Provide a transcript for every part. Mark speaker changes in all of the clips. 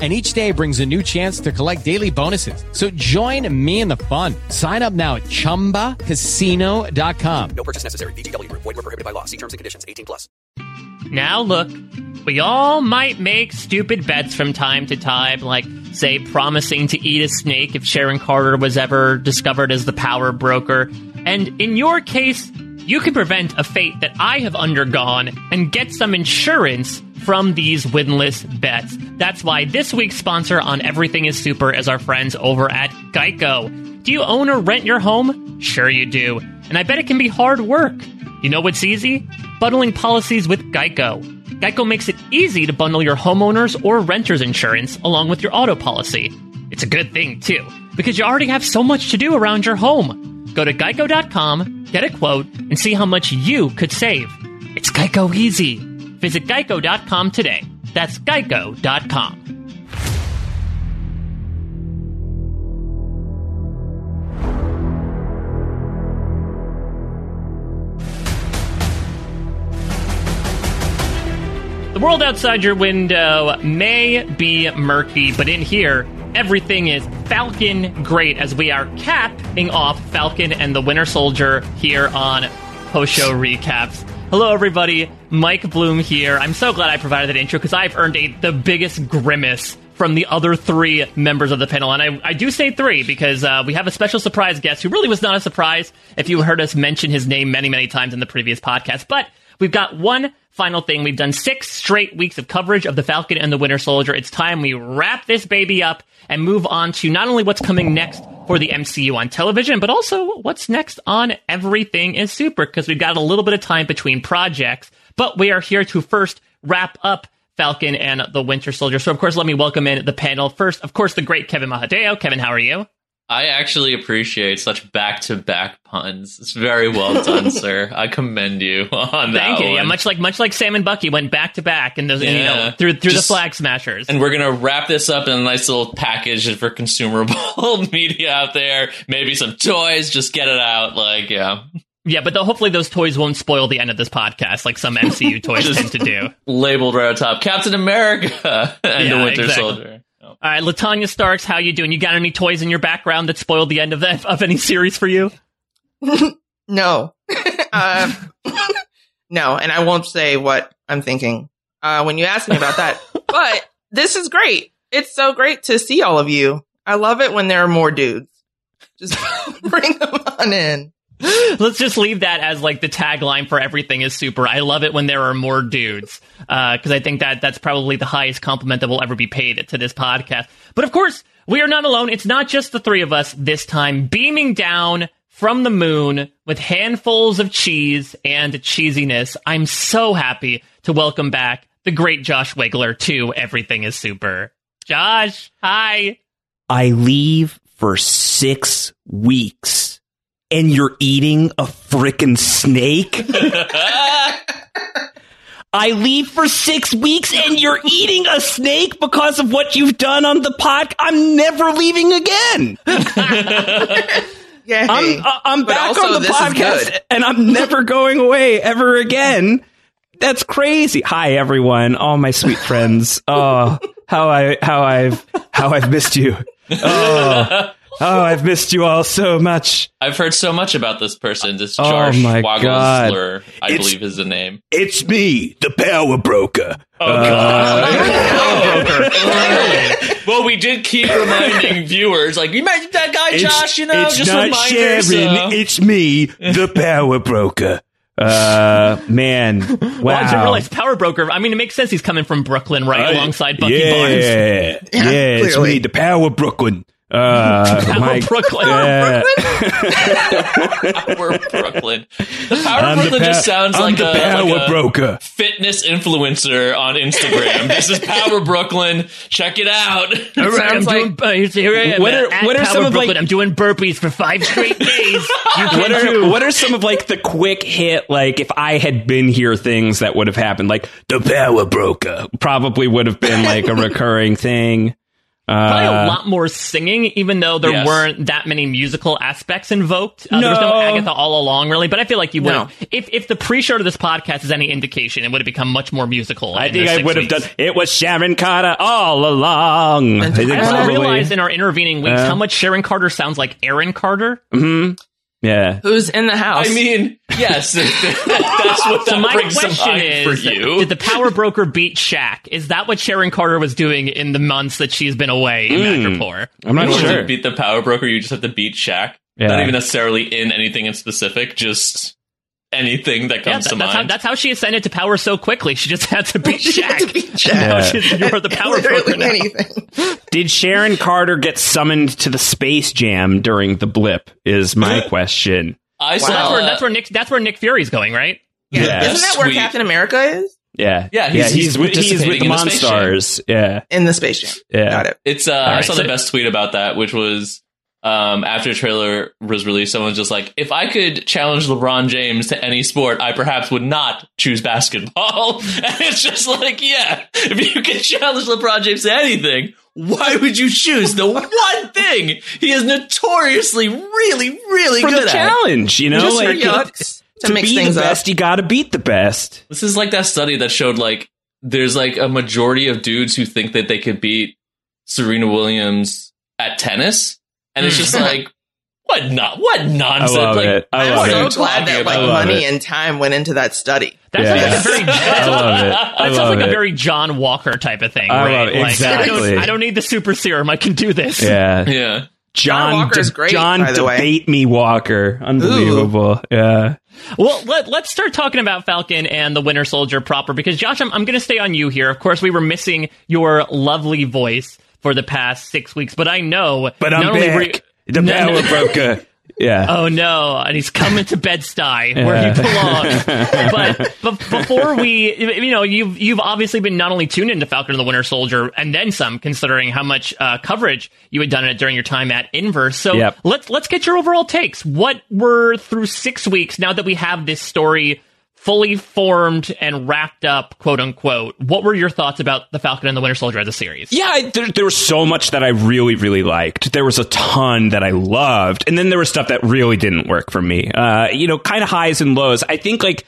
Speaker 1: And each day brings a new chance to collect daily bonuses. So join me in the fun. Sign up now at chumbacasino.com.
Speaker 2: No purchase necessary. VGW Group. Void were prohibited by law. See terms and conditions. 18 plus.
Speaker 3: Now look, we all might make stupid bets from time to time, like, say, promising to eat a snake if Sharon Carter was ever discovered as the power broker. And in your case, you can prevent a fate that I have undergone and get some insurance from these winless bets. That's why this week's sponsor on Everything is Super is our friends over at Geico. Do you own or rent your home? Sure you do. And I bet it can be hard work. You know what's easy? Bundling policies with Geico. Geico makes it easy to bundle your homeowners or renter's insurance along with your auto policy. It's a good thing, too, because you already have so much to do around your home. Go to geico.com, get a quote, and see how much you could save. It's Geico easy. Visit geico.com today. That's geico.com. The world outside your window may be murky, but in here, everything is Falcon great as we are capping off Falcon and the Winter Soldier here on post show recaps. Hello, everybody. Mike Bloom here. I'm so glad I provided that intro because I've earned a, the biggest grimace from the other three members of the panel. And I, I do say three because uh, we have a special surprise guest who really was not a surprise if you heard us mention his name many, many times in the previous podcast. But we've got one final thing. We've done six straight weeks of coverage of the Falcon and the Winter Soldier. It's time we wrap this baby up and move on to not only what's coming next for the MCU on television, but also what's next on Everything is Super, because we've got a little bit of time between projects. But we are here to first wrap up Falcon and the Winter Soldier. So, of course, let me welcome in the panel. First, of course, the great Kevin Mahadeo. Kevin, how are you?
Speaker 4: I actually appreciate such back to back puns. It's very well done, sir. I commend you on that.
Speaker 3: Thank you.
Speaker 4: one.
Speaker 3: Yeah, much like much like Sam and Bucky went back to back and those, you know through through
Speaker 4: Just-
Speaker 3: the Flag Smashers.
Speaker 4: and we're gonna wrap this up in a nice little package for consumable media out there. Maybe some toys. Just get it out. Like, yeah,
Speaker 3: yeah, but though hopefully those toys won't spoil the end of this podcast, like some MCU toys tend to do.
Speaker 4: labeled right on top. Captain America and
Speaker 3: Yeah,
Speaker 4: the Winter
Speaker 3: exactly.
Speaker 4: Soldier.
Speaker 3: All right, Latanya Starks, how you doing? You got any toys in your background that spoiled the end of that of any series for you?
Speaker 5: No. uh, no, and I won't say what I'm thinking uh, when you ask me about that. but this is great. It's so great to see all of you. I love it when there are more dudes. Just bring them on in.
Speaker 3: Let's just leave that as like the tagline for everything is super. I love it when there are more dudes uh, because I think that that's probably the highest compliment that will ever be paid to this podcast. But of course, we are not alone. It's not just the three of us this time, beaming down from the moon with handfuls of cheese and cheesiness. I'm so happy to welcome back the great Josh Wigler to Everything is Super. Josh, hi.
Speaker 6: I leave for six weeks and you're eating a frickin' snake? I leave for six weeks and you're eating a snake because of what you've done on the pod. I'm never leaving again.
Speaker 5: Yeah.
Speaker 6: I'm, uh, I'm back
Speaker 5: also,
Speaker 6: on the
Speaker 5: this
Speaker 6: podcast and I'm never going away ever again. That's crazy. Hi everyone, all my sweet friends. Oh, how I how I've how I've missed you. Oh, oh, I've missed you all so much.
Speaker 4: I've heard so much about this person. This
Speaker 6: Oh
Speaker 4: Josh
Speaker 6: my God.
Speaker 4: Wagglesler, I
Speaker 6: It's-
Speaker 4: believe is the name.
Speaker 6: It's me, the power broker.
Speaker 3: Oh,
Speaker 4: Well, we did keep reminding viewers, like, you met that guy, Josh, you know,
Speaker 6: it's
Speaker 4: just
Speaker 6: not
Speaker 4: reminders.
Speaker 6: Sharon,
Speaker 4: uh,
Speaker 6: it's me, the power broker. Uh, man, wow.
Speaker 3: Well, I didn't realize Power Broker. I mean, it makes sense. He's coming from Brooklyn, right,
Speaker 6: Uh,
Speaker 3: alongside Bucky
Speaker 6: yeah,
Speaker 3: Barnes.
Speaker 6: Yeah,
Speaker 5: Yeah,
Speaker 6: it's
Speaker 5: clearly.
Speaker 6: me, the power of Brooklyn. Uh,
Speaker 3: Power
Speaker 6: my,
Speaker 3: Brooklyn.
Speaker 6: yeah.
Speaker 4: Power Brooklyn. The Power
Speaker 6: I'm the
Speaker 4: Brooklyn just
Speaker 6: pa-
Speaker 4: sounds
Speaker 6: I'm
Speaker 4: like
Speaker 6: the
Speaker 4: a,
Speaker 6: power
Speaker 4: like a
Speaker 6: broker.
Speaker 4: fitness influencer on Instagram. this is Power Brooklyn. Check it out.
Speaker 3: All right, I'm
Speaker 5: Sounds like-
Speaker 3: doing, uh, here I am
Speaker 6: What are-
Speaker 3: at
Speaker 6: what are
Speaker 3: Power
Speaker 6: some of,
Speaker 3: Brooklyn.
Speaker 6: like-
Speaker 3: I'm doing burpees for five straight days. You
Speaker 6: What are
Speaker 3: too.
Speaker 6: what are some of like the quick hit like if I had been here things that would have happened like the power broker probably would have been like a recurring thing.
Speaker 3: Probably a
Speaker 6: Uh,
Speaker 3: lot more singing, even though there
Speaker 4: Yes.
Speaker 3: weren't that many musical aspects invoked. Uh, There was no
Speaker 6: No.
Speaker 3: Agatha all along, really. But I feel like you would.
Speaker 5: No.
Speaker 3: If if the pre-show to this podcast is any indication, it would have become much more musical.
Speaker 6: I think I would have done. It was Sharon Carter all along. I think
Speaker 3: I also realized in our intervening weeks
Speaker 6: Uh.
Speaker 3: how much Sharon Carter sounds like Aaron Carter.
Speaker 6: Mhm. Yeah.
Speaker 5: Who's in the house?
Speaker 4: I mean, yes, that's what
Speaker 3: So
Speaker 4: that
Speaker 3: my
Speaker 4: brings to
Speaker 3: question
Speaker 4: mind
Speaker 3: is:
Speaker 4: for you.
Speaker 3: Did the power broker beat Shaq? Is that what Sharon Carter was doing in the months that she's been away in
Speaker 6: Mm.
Speaker 3: Madripoor?
Speaker 6: I'm not
Speaker 4: in order
Speaker 6: sure.
Speaker 4: to beat the Power Broker, you just have to beat Shaq.
Speaker 6: Yeah.
Speaker 4: Not even necessarily in anything in specific, just anything that
Speaker 3: Yeah,
Speaker 4: comes
Speaker 3: that-
Speaker 4: to
Speaker 3: that's, how,
Speaker 4: mind.
Speaker 3: that's how she ascended to power so quickly. She just had to beat
Speaker 5: She had to beat Shaq.
Speaker 6: Yeah.
Speaker 3: You're the power broker now.
Speaker 5: anything.
Speaker 6: Did Sharon Carter get summoned to the Space Jam during the blip? Is my question.
Speaker 4: I
Speaker 3: So
Speaker 4: saw
Speaker 3: that's where that's where Nick that's where Nick Fury's going, right?
Speaker 5: Yeah.
Speaker 6: Yeah.
Speaker 5: Isn't that where
Speaker 4: Sweet.
Speaker 5: Captain America is?
Speaker 6: Yeah.
Speaker 4: Yeah, he's- he's
Speaker 6: with, he's with the
Speaker 4: in the
Speaker 6: Monstars. Yeah.
Speaker 5: In the Space Jam.
Speaker 6: Yeah.
Speaker 5: Got it.
Speaker 4: It's uh, I saw
Speaker 3: so-
Speaker 4: the best tweet about that, which was um, after the trailer was released, someone's just like, "If I could challenge LeBron James to any sport, I perhaps would not choose basketball." and it's just like, yeah, if you could challenge LeBron James to anything, why would you choose the one thing he is notoriously really, really
Speaker 6: For
Speaker 4: good
Speaker 6: the
Speaker 4: at?
Speaker 6: challenge, you know,
Speaker 5: Just
Speaker 6: like
Speaker 5: yucks to,
Speaker 6: to be
Speaker 5: things
Speaker 6: the
Speaker 5: up.
Speaker 6: best, you got to beat the best.
Speaker 4: This is like that study that showed like there's like a majority of dudes who think that they could beat Serena Williams at tennis, and it's just hmm. like what not what nonsense.
Speaker 6: I love
Speaker 4: like,
Speaker 6: it. I
Speaker 5: I'm
Speaker 6: love
Speaker 4: are
Speaker 5: so
Speaker 4: you
Speaker 6: it.
Speaker 5: glad that like money
Speaker 6: it.
Speaker 5: and time went into that study.
Speaker 3: That
Speaker 6: Yeah.
Speaker 3: sounds like a very
Speaker 6: I love it. I
Speaker 3: that sounds
Speaker 6: love
Speaker 3: like a very John Walker type of thing,
Speaker 6: I
Speaker 3: right?
Speaker 6: love it.
Speaker 3: Like, I
Speaker 6: Exactly.
Speaker 3: don't, I don't need the super serum. I can do this.
Speaker 6: Yeah.
Speaker 4: yeah.
Speaker 6: John,
Speaker 5: Walker's
Speaker 6: De-
Speaker 5: great,
Speaker 6: John
Speaker 5: by the way.
Speaker 6: debate me Walker. Unbelievable. Yeah.
Speaker 3: Well, let, let's start talking about Falcon and the Winter Soldier proper because Josh, I'm, I'm going to stay on you here. Of course, we were missing your lovely voice for the past six weeks, but I know.
Speaker 6: But I'm
Speaker 3: not only were
Speaker 6: back.
Speaker 3: you-
Speaker 6: the
Speaker 3: No,
Speaker 6: power
Speaker 3: no.
Speaker 6: broker. Yeah.
Speaker 3: Oh no! And he's coming to Bed Stuy where he belongs. but, but before we, you know, you've you've obviously been not only tuned into Falcon and the Winter Soldier and then some, considering how much uh, coverage you had done it during your time at Inverse. So
Speaker 6: Yep.
Speaker 3: let's let's get your overall takes. What were through six weeks now that we have this story fully formed and wrapped up, quote unquote? What were your thoughts about the Falcon and the Winter Soldier as a series?
Speaker 6: Yeah, I, there, there was so much that I really, really liked. There was a ton that I loved, and then there was stuff that really didn't work for me. Uh, you know, kind of highs and lows. I think like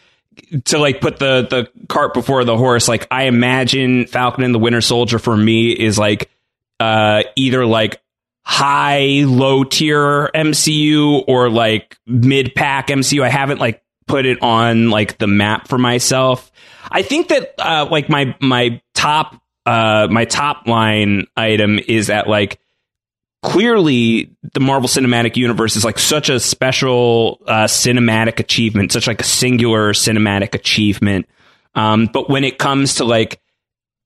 Speaker 6: to like put the the cart before the horse. Like I imagine Falcon and the Winter Soldier for me is like uh, either like high low tier MCU or like mid pack MCU. I haven't like put it on like the map for myself. I think that uh, like my my top uh, my top line item is that like clearly the Marvel Cinematic Universe is like such a special uh, cinematic achievement, such like a singular cinematic achievement. Um, but when it comes to like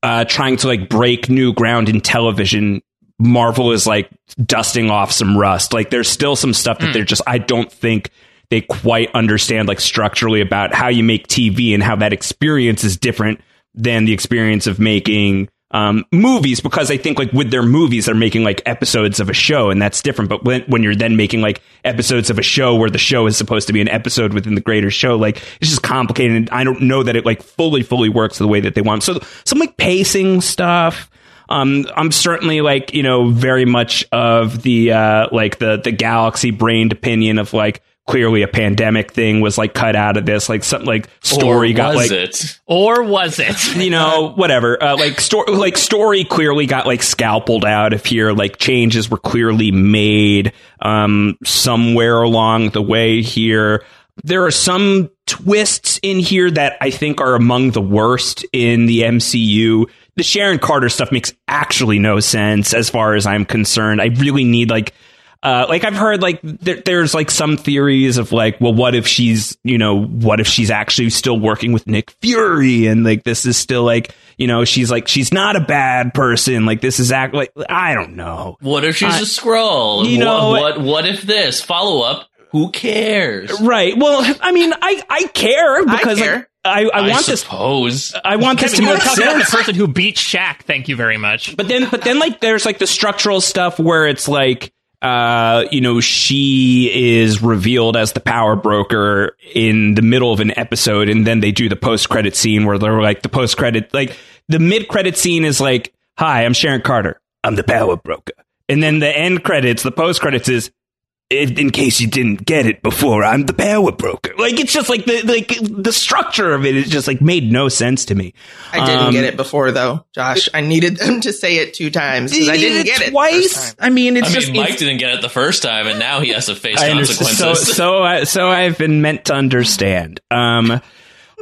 Speaker 6: uh, trying to like break new ground in television, Marvel is like dusting off some rust. Like there's still some stuff that they're just I don't think they quite understand like structurally about how you make TV and how that experience is different than the experience of making um, movies because I think like with their movies they're making like episodes of a show and that's different. But when when you're then making like episodes of a show where the show is supposed to be an episode within the greater show, like it's just complicated. And I don't know that it like fully fully works the way that they want. So some like pacing stuff. Um, I'm certainly like you know very much of the uh, like the the galaxy brained opinion of like clearly a pandemic thing was like cut out of this like something like story
Speaker 4: or
Speaker 6: got
Speaker 4: was
Speaker 6: like
Speaker 4: it?
Speaker 3: Or was it?
Speaker 6: you know, whatever. Uh, like story, like story clearly got like scalpeled out of here. Like changes were clearly made um, somewhere along the way here. There are some twists in here that I think are among the worst in the MCU. The Sharon Carter stuff makes actually no sense as far as I'm concerned. I really need like Uh, like I've heard like there, there's like some theories of like, well, what if she's you know what if she's actually still working with Nick Fury and like this is still like you know she's like she's not a bad person like this is act like I don't know.
Speaker 4: What if she's
Speaker 6: I-
Speaker 4: a scroll?
Speaker 6: You
Speaker 4: what,
Speaker 6: know-
Speaker 4: what? What if this follow up? Who cares?
Speaker 6: Right. Well, I mean, I I care because
Speaker 5: care.
Speaker 6: like, I I want this
Speaker 4: suppose.
Speaker 6: I want this to
Speaker 3: Kevin, you were
Speaker 6: make
Speaker 3: talking about the person who beat Shaq. Thank you very much.
Speaker 6: But then, but then, like, there's like the structural stuff where it's like, uh, you know, she is revealed as the power broker in the middle of an episode, and then they do the post credit scene where they're like, the post credit, like, the mid credit scene is like, "Hi, I'm Sharon Carter. I'm the power broker," and then the end credits, the post credits is. In in case you didn't get it before, I'm the power broker. Like it's just like the like the structure of it is just like made no sense to me.
Speaker 5: I didn't
Speaker 6: Um,
Speaker 5: get it before though, Josh. I needed them to say it two times because I didn't get it
Speaker 6: twice. I mean, it's
Speaker 4: I
Speaker 6: just
Speaker 4: mean, Mike
Speaker 6: it's-
Speaker 4: didn't get it the first time, and now he has to face
Speaker 6: I
Speaker 4: consequences.
Speaker 6: So, so, I, so I've been meant to understand. Um,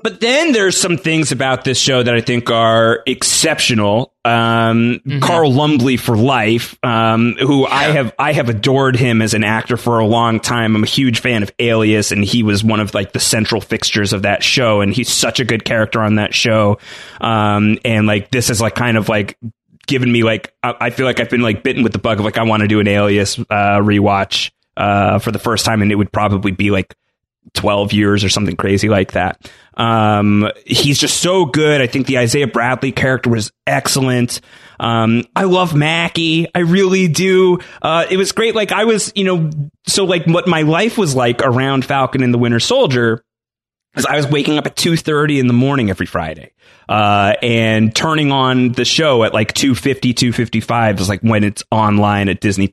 Speaker 6: but then there's some things about this show that I think are exceptional. Um, Carl Lumbly for life, um, who I have I have adored him as an actor for a long time. I'm a huge fan of Alias, and he was one of like the central fixtures of that show. And he's such a good character on that show. Um, and like this is like kind of like given me like I, I feel like I've been like bitten with the bug of like I want to do an Alias uh, rewatch uh, for the first time, and it would probably be like 12 years or something crazy like that. Um, he's just so good. I think the Isaiah Bradley character was excellent. Um, I love Mackie. I really do. Uh, it was great. Like I was, you know, so like what my life was like around Falcon and the Winter Soldier is I was waking up at 2.30 in the morning every Friday. Uh, and turning on the show at like 250, 255 is like when it's online at Disney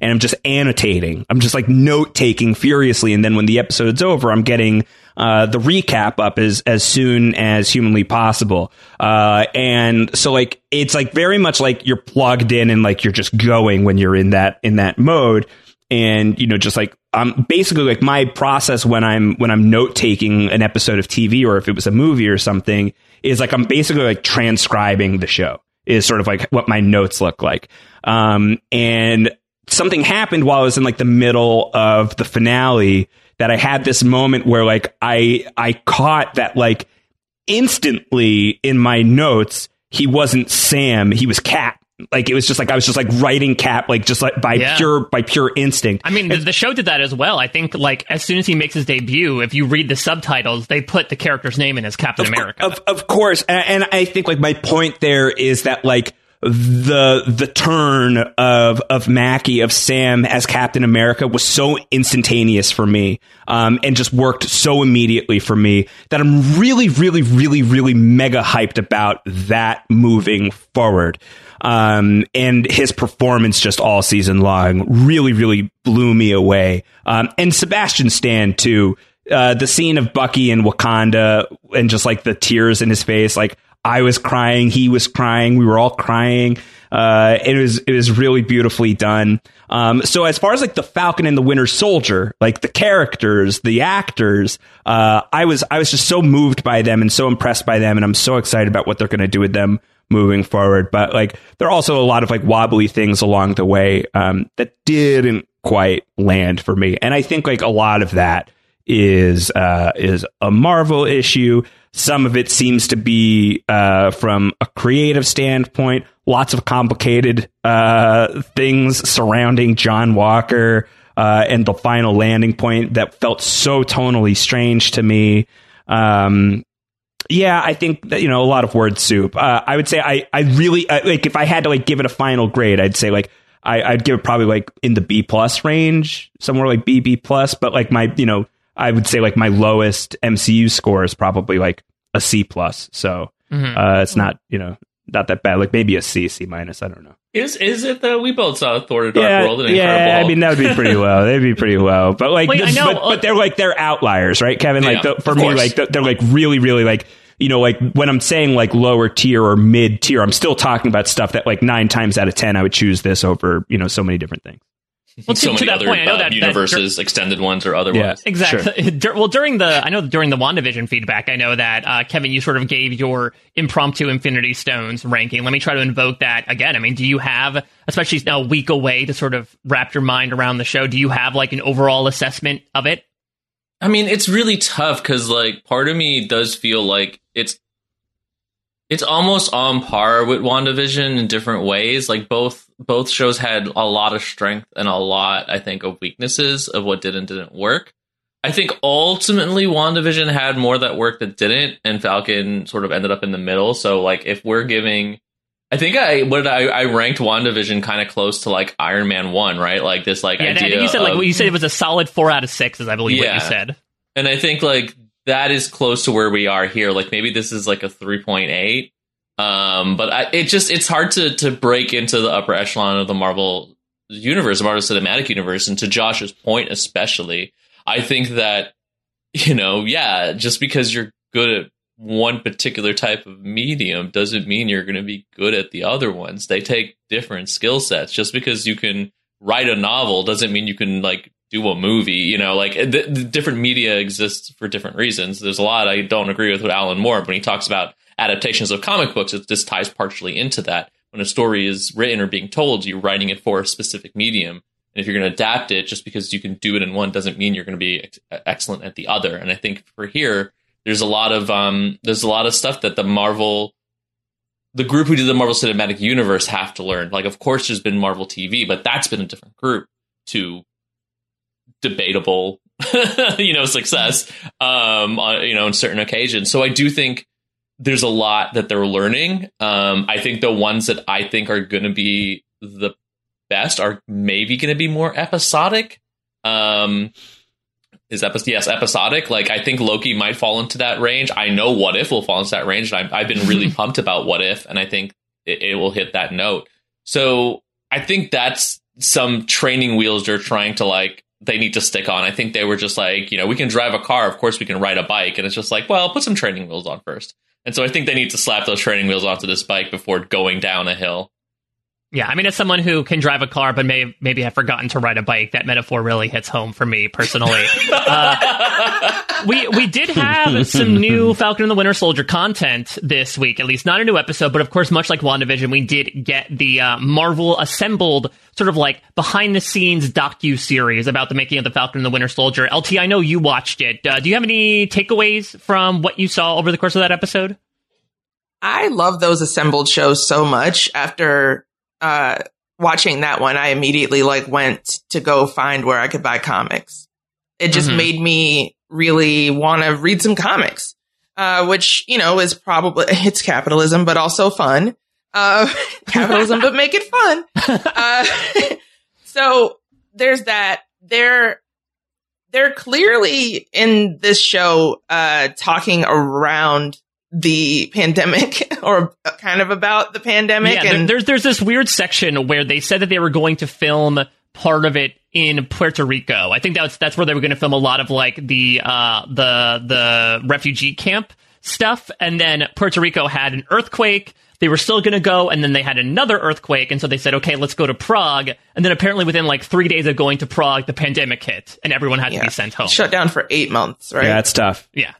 Speaker 6: And I'm just annotating. I'm just like note taking furiously. And then when the episode's over, I'm getting, uh, the recap up as, as soon as humanly possible. Uh, and so like, it's like very much like you're plugged in and like you're just going when you're in that, in that mode and you know just like i'm basically like my process when i'm when i'm note taking an episode of tv or if it was a movie or something is like i'm basically like transcribing the show is sort of like what my notes look like. Um and something happened while i was in like the middle of the finale that i had this moment where like i i caught that like instantly in my notes he wasn't sam he was cap like it was just like i was just like writing cap like just like by
Speaker 3: Yeah.
Speaker 6: pure by pure instinct
Speaker 3: I mean, the, the show did that as well. I think, like, as soon as he makes his debut, if you read the subtitles, they put the character's name in as Captain America.
Speaker 6: Of of course, and, and I think like my point there is that like the the turn of of Mackie of Sam as Captain America was so instantaneous for me, um, and just worked so immediately for me that I'm really, really, really, really mega hyped about that moving forward. Um, and his performance just all season long really, really blew me away. Um, and Sebastian Stan too uh, the scene of Bucky in Wakanda and just like the tears in his face, like I was crying, he was crying, we were all crying. Uh, it was it was really beautifully done. Um, so as far as like the Falcon and the Winter Soldier, like the characters, the actors, uh, I was I was just so moved by them and so impressed by them, and I'm so excited about what they're going to do with them moving forward. But like there are also a lot of like wobbly things along the way um, that didn't quite land for me, and I think like a lot of that is uh, is a Marvel issue. Some of it seems to be uh, from a creative standpoint. Lots of complicated uh, things surrounding John Walker uh, and the final landing point that felt so tonally strange to me. Um, yeah, I think that you know a lot of word soup. Uh, I would say I I really uh, like if I had to like give it a final grade, I'd say like I, I'd give it probably like in the B plus range, somewhere like B B plus. But like my you know I would say like my lowest MCU score is probably like a C plus. So uh, it's not you know not that bad. Like maybe a C C minus. I don't know.
Speaker 4: Is is it though? We both saw Thor: The Dark
Speaker 6: yeah,
Speaker 4: World and
Speaker 6: yeah. I mean that would be pretty low. They'd be pretty low. But like,
Speaker 3: Wait, I
Speaker 6: this-
Speaker 3: know,
Speaker 6: but,
Speaker 3: uh,
Speaker 6: but they're like they're outliers, right, Kevin? Like
Speaker 4: Yeah,
Speaker 6: the, for me,
Speaker 4: course.
Speaker 6: like they're, they're like really, really like you know, like when I'm saying like lower tier or mid tier, I'm still talking about stuff that like nine times out of ten I would choose this over you know so many different things.
Speaker 3: Well, to-
Speaker 4: so
Speaker 3: to
Speaker 4: many
Speaker 3: that
Speaker 4: other
Speaker 3: point, I know
Speaker 4: uh,
Speaker 3: that- that-
Speaker 4: universes, extended ones or otherwise.
Speaker 3: Exactly. Dur- Well, during the I know during the WandaVision feedback, I know that uh, Kevin, you sort of gave your impromptu Infinity Stones ranking. Let me try to invoke that again. I mean, do you have, especially now a week away to sort of wrap your mind around the show? Do you have like an overall assessment of it?
Speaker 4: I mean, it's really tough because like part of me does feel like it's it's almost on par with WandaVision in different ways. Like both both shows had a lot of strength and a lot, I think, of weaknesses of what did and didn't work. I think ultimately WandaVision had more that worked that didn't, and Falcon sort of ended up in the middle. So like if we're giving I think I what I, I ranked WandaVision kind of close to like Iron Man one, right? Like this like
Speaker 3: Yeah,
Speaker 4: idea
Speaker 3: think you said like
Speaker 4: of-
Speaker 3: you said it was a solid four out of six, is I believe what you said.
Speaker 4: And I think like that is close to where we are here. Like maybe this is like a 3.8. Um, but I, it just it's hard to to break into the upper echelon of the Marvel universe, the Marvel Cinematic Universe. And to Josh's point, especially, I think that you know, yeah, just because you're good at one particular type of medium doesn't mean you're going to be good at the other ones. They take different skill sets. Just because you can write a novel doesn't mean you can like do a movie. You know, like different media exists for different reasons. There's a lot I don't agree with with Alan Moore when he talks about adaptations of comic books. It this ties partially into that. When a story is written or being told, you're writing it for a specific medium. And if you're going to adapt it, just because you can do it in one doesn't mean you're going to be ex- excellent at the other. And I think for here, there's a lot of um, there's a lot of stuff that the Marvel, the group who did the Marvel Cinematic Universe have to learn. Like, of course, there's been Marvel TV, but that's been a different group to debatable, you know, success, um, on, you know, on certain occasions. So I do think there's a lot that they're learning. Um, I think the ones that I think are going to be the best are maybe going to be more episodic. Um, is epi- yes episodic? Like I think Loki might fall into that range. I know What If will fall into that range, and I've, I've been really pumped about What If, and I think it, it will hit that note. So I think that's some training wheels they're trying to like they need to stick on. I think they were just like, you know, we can drive a car, of course we can ride a bike, and it's just like, well, put some training wheels on first. And so I think they need to slap those training wheels onto this bike before going down a hill.
Speaker 3: Yeah, I mean, as someone who can drive a car but may maybe have forgotten to ride a bike, that metaphor really hits home for me personally. uh, we we did have some new Falcon and the Winter Soldier content this week, at least not a new episode, but of course, much like WandaVision, we did get the uh, Marvel assembled sort of like behind the scenes docu series about the making of the Falcon and the Winter Soldier. LT, I know you watched it. Uh, do you have any takeaways from what you saw over the course of that episode?
Speaker 5: I love those assembled shows so much. After uh, watching that one, I immediately like went to go find where I could buy comics. It just
Speaker 3: Mhm.
Speaker 5: made me really want to read some comics, uh, which you know is probably it's capitalism, but also fun. Uh, capitalism, but make it fun. Uh, so there's that. They're they're clearly in this show uh, talking around the pandemic or kind of about the pandemic
Speaker 3: Yeah,
Speaker 5: and
Speaker 3: there's there's this weird section where they said that they were going to film part of it in Puerto Rico. I think that's that's where they were going to film a lot of like the uh, the the refugee camp stuff, and then Puerto Rico had an earthquake. They were still going to go, and then they had another earthquake, and so they said, "Okay, let's go to Prague." And then apparently, within like three days of going to Prague, the pandemic hit, and everyone had to be sent home.
Speaker 5: shut down for eight months, right?
Speaker 6: Yeah, it's tough.
Speaker 3: Yeah,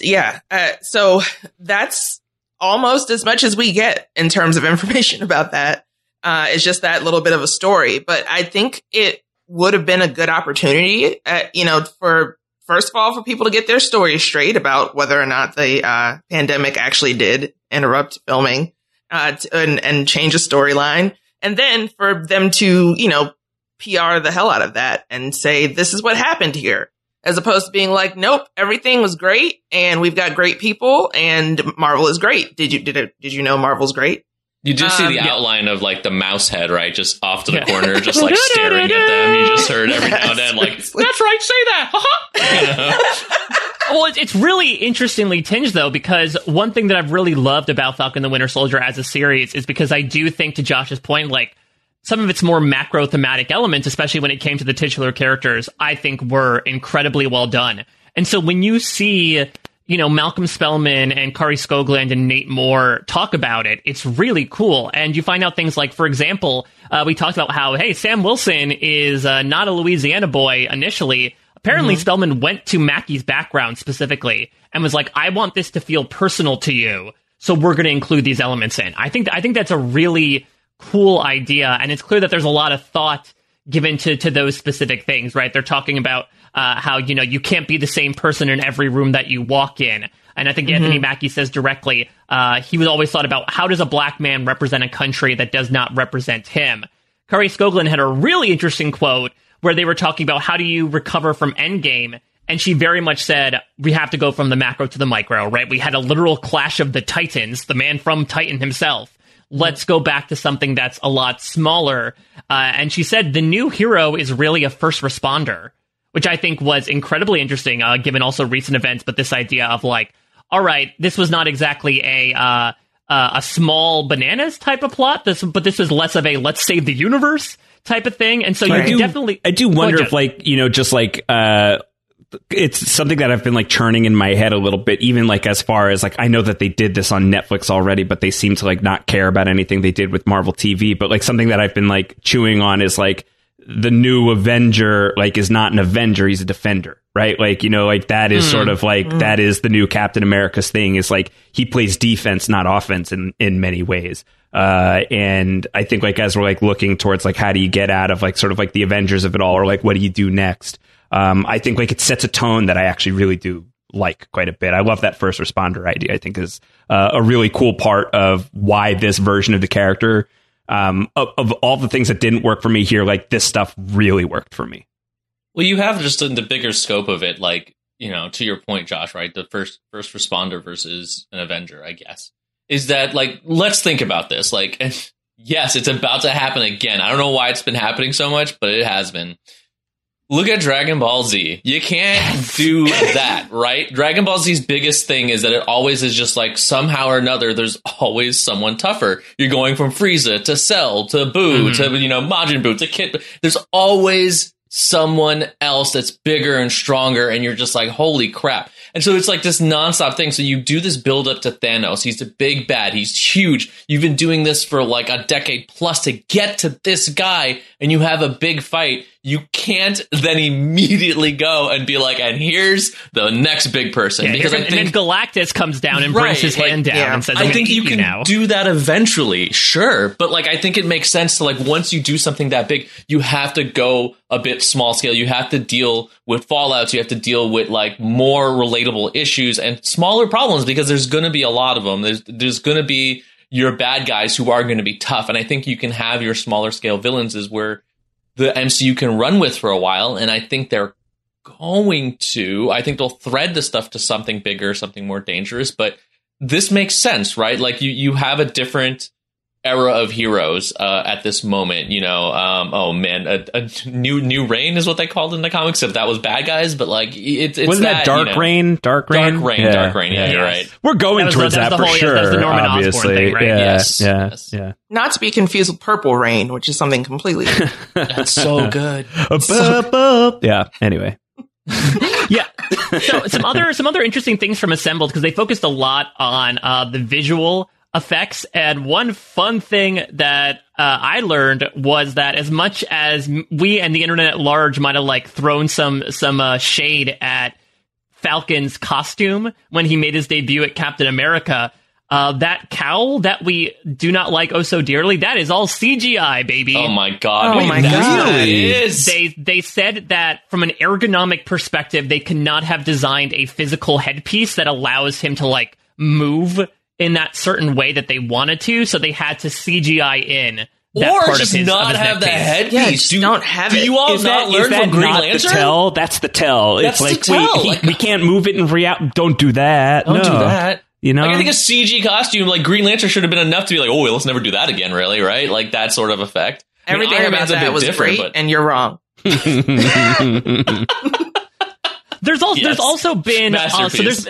Speaker 5: yeah. Uh, so that's almost as much as we get in terms of information about that. Uh, it's just that little bit of a story, but I think it would have been a good opportunity, uh, you know, for first of all, for people to get their story straight about whether or not the uh, pandemic actually did interrupt filming uh, and, and change a storyline. And then for them to, you know, PR the hell out of that and say, this is what happened here as opposed to being like, nope, everything was great and we've got great people and Marvel is great. Did you did it, did you know Marvel's great?
Speaker 4: You just see
Speaker 5: Um,
Speaker 4: the
Speaker 5: yeah.
Speaker 4: outline of like the mouse head, right? Just off to the
Speaker 3: Yeah.
Speaker 4: corner, just like staring at them. You just heard every now and then, like, that's right, say that. Ha-ha.
Speaker 3: Well, it's, it's really interestingly tinged though, because one thing that I've really loved about Falcon the Winter Soldier as a series is because I do think, to Josh's point, like some of its more macro thematic elements, especially when it came to the titular characters, I think were incredibly well done. And so when you see you know, Malcolm Spellman and Kari Skogland and Nate Moore talk about it, it's really cool. And you find out things like, for example, uh, we talked about how, hey, Sam Wilson is uh, not a Louisiana boy initially. Apparently, Spellman went to Mackie's background specifically and was like, I want this to feel personal to you. So we're going to include these elements in. I think, I think that's a really cool idea. And it's clear that there's a lot of thought given to, to those specific things, right? They're talking about uh, how, you know, you can't be the same person in every room that you walk in. And I think Anthony Mackie says directly, uh, he was always thought about how does a black man represent a country that does not represent him? Kari Skogland had a really interesting quote where they were talking about how do you recover from Endgame, and she very much said we have to go from the macro to the micro. Right? We had a literal clash of the titans, the man from Titan himself. Let's go back to something that's a lot smaller. Uh, and she said the new hero is really a first responder, which I think was incredibly interesting, uh, given also recent events. But this idea of like, all right, this was not exactly a uh, uh, a small bananas type of plot. This, but this is less of a let's save the universe type of thing. And so
Speaker 6: I
Speaker 3: you
Speaker 6: do,
Speaker 3: definitely,
Speaker 6: I do wonder if, like, you know, just like, uh, it's something that I've been like churning in my head a little bit, even like as far as like I know that they did this on Netflix already, but they seem to like not care about anything they did with Marvel TV. But like something that I've been like chewing on is like the new Avenger, like is not an Avenger, he's a defender, right? Like, you know, like that is sort of like that is the new Captain America's thing is like he plays defense, not offense in, in many ways. Uh, and I think like as we're like looking towards like how do you get out of like sort of like the Avengers of it all, or like what do you do next? Um, I think like it sets a tone that I actually really do like quite a bit. I love that first responder idea. I think is uh, a really cool part of why this version of the character, um, of, of all the things that didn't work for me here, like this stuff really worked for me.
Speaker 4: Well, you have just in the bigger scope of it, like you know, to your point, Josh, right? The first first responder versus an Avenger, I guess, is that like let's think about this. Like, yes, it's about to happen again. I don't know why it's been happening so much, but it has been. Look at Dragon Ball Z. You can't do that, right? Dragon Ball Z's biggest thing is that it always is just like somehow or another, there's always someone tougher. You're going from Frieza to Cell to Buu to, mm-hmm. you know, Majin Buu to Kid. There's always someone else that's bigger and stronger, and you're just like, holy crap. And so it's like this nonstop thing. So you do this build up to Thanos. He's the big bad. He's huge. You've been doing this for like a decade plus to get to this guy, and you have a big fight. You can't then immediately go and be like, and here's the next big person.
Speaker 3: Yeah,
Speaker 4: because I
Speaker 3: and then Galactus comes down and
Speaker 4: Right,
Speaker 3: brings his
Speaker 4: like,
Speaker 3: hand down
Speaker 5: yeah.
Speaker 3: and says, I'm
Speaker 4: I think you can
Speaker 3: now.
Speaker 4: do that eventually, sure. But like, I think it makes sense to like once you do something that big, you have to go a bit small scale. You have to deal with fallouts. You have to deal with like more relatable issues and smaller problems because there's going to be a lot of them. There's there's going to be your bad guys who are going to be tough, and I think you can have your smaller scale villains is where the MCU can run with for a while, and I think they're going to. I think they'll thread the stuff to something bigger, something more dangerous. But this makes sense, right? Like you, you have a different era of heroes uh, at this moment. You know, um, oh man, a, a new new reign is what they called in the comics. If that was bad guys, but like it, it's
Speaker 6: Wasn't that, Dark
Speaker 4: you know,
Speaker 6: Reign? Dark Reign?
Speaker 4: Dark Reign, Dark Reign. Yeah, you're right.
Speaker 6: We're going
Speaker 3: That was the-
Speaker 6: towards
Speaker 3: that
Speaker 6: that,
Speaker 3: was the
Speaker 6: for
Speaker 3: whole-
Speaker 6: sure.
Speaker 3: that was the Norman Osborn
Speaker 6: obviously,
Speaker 3: thing, right?
Speaker 6: Yeah,
Speaker 4: Yes,
Speaker 6: yeah,
Speaker 4: yes.
Speaker 6: yeah.
Speaker 5: Not to be confused with Purple Rain, which is something completely different.
Speaker 4: That's so good.
Speaker 6: Yeah. Anyway,
Speaker 3: yeah. So some other some other interesting things from Assembled because they focused a lot on uh, the visual effects, and one fun thing that uh, I learned was that as much as we and the internet at large might have like thrown some some uh, shade at Falcon's costume when he made his debut at Captain America. Uh, that cowl that we do not like oh so dearly, that is all CGI, baby.
Speaker 4: Oh my god!
Speaker 5: Oh my God.
Speaker 4: what it is.
Speaker 3: They they said that from an ergonomic perspective, they could not have designed a physical headpiece that allows him to like move in that certain way that they wanted to, so they had to CGI in that
Speaker 4: or
Speaker 3: part
Speaker 4: just
Speaker 3: of his, of
Speaker 4: not
Speaker 3: his
Speaker 4: have the headpiece.
Speaker 5: Yeah, just
Speaker 4: do,
Speaker 5: don't have
Speaker 4: do
Speaker 5: it.
Speaker 4: you all
Speaker 6: is
Speaker 4: not
Speaker 6: that,
Speaker 4: learn
Speaker 6: is that
Speaker 4: from Green
Speaker 6: not
Speaker 4: Lantern?
Speaker 6: the tell? That's the tell.
Speaker 4: That's
Speaker 6: it's
Speaker 4: the
Speaker 6: like
Speaker 4: tell.
Speaker 6: We, he-
Speaker 4: Like-
Speaker 6: we can't move it in reality. Don't do that.
Speaker 4: Don't
Speaker 6: no.
Speaker 4: do that.
Speaker 6: You know,
Speaker 4: Like I think a CG costume like Green Lantern should have been enough to be like, oh, let's never do that again. Really, right? Like that sort of effect. I mean,
Speaker 5: Everything about that was
Speaker 4: different,
Speaker 5: great,
Speaker 4: but
Speaker 5: and you're wrong.
Speaker 3: There's also
Speaker 4: Yes.
Speaker 3: there's also been uh, so there's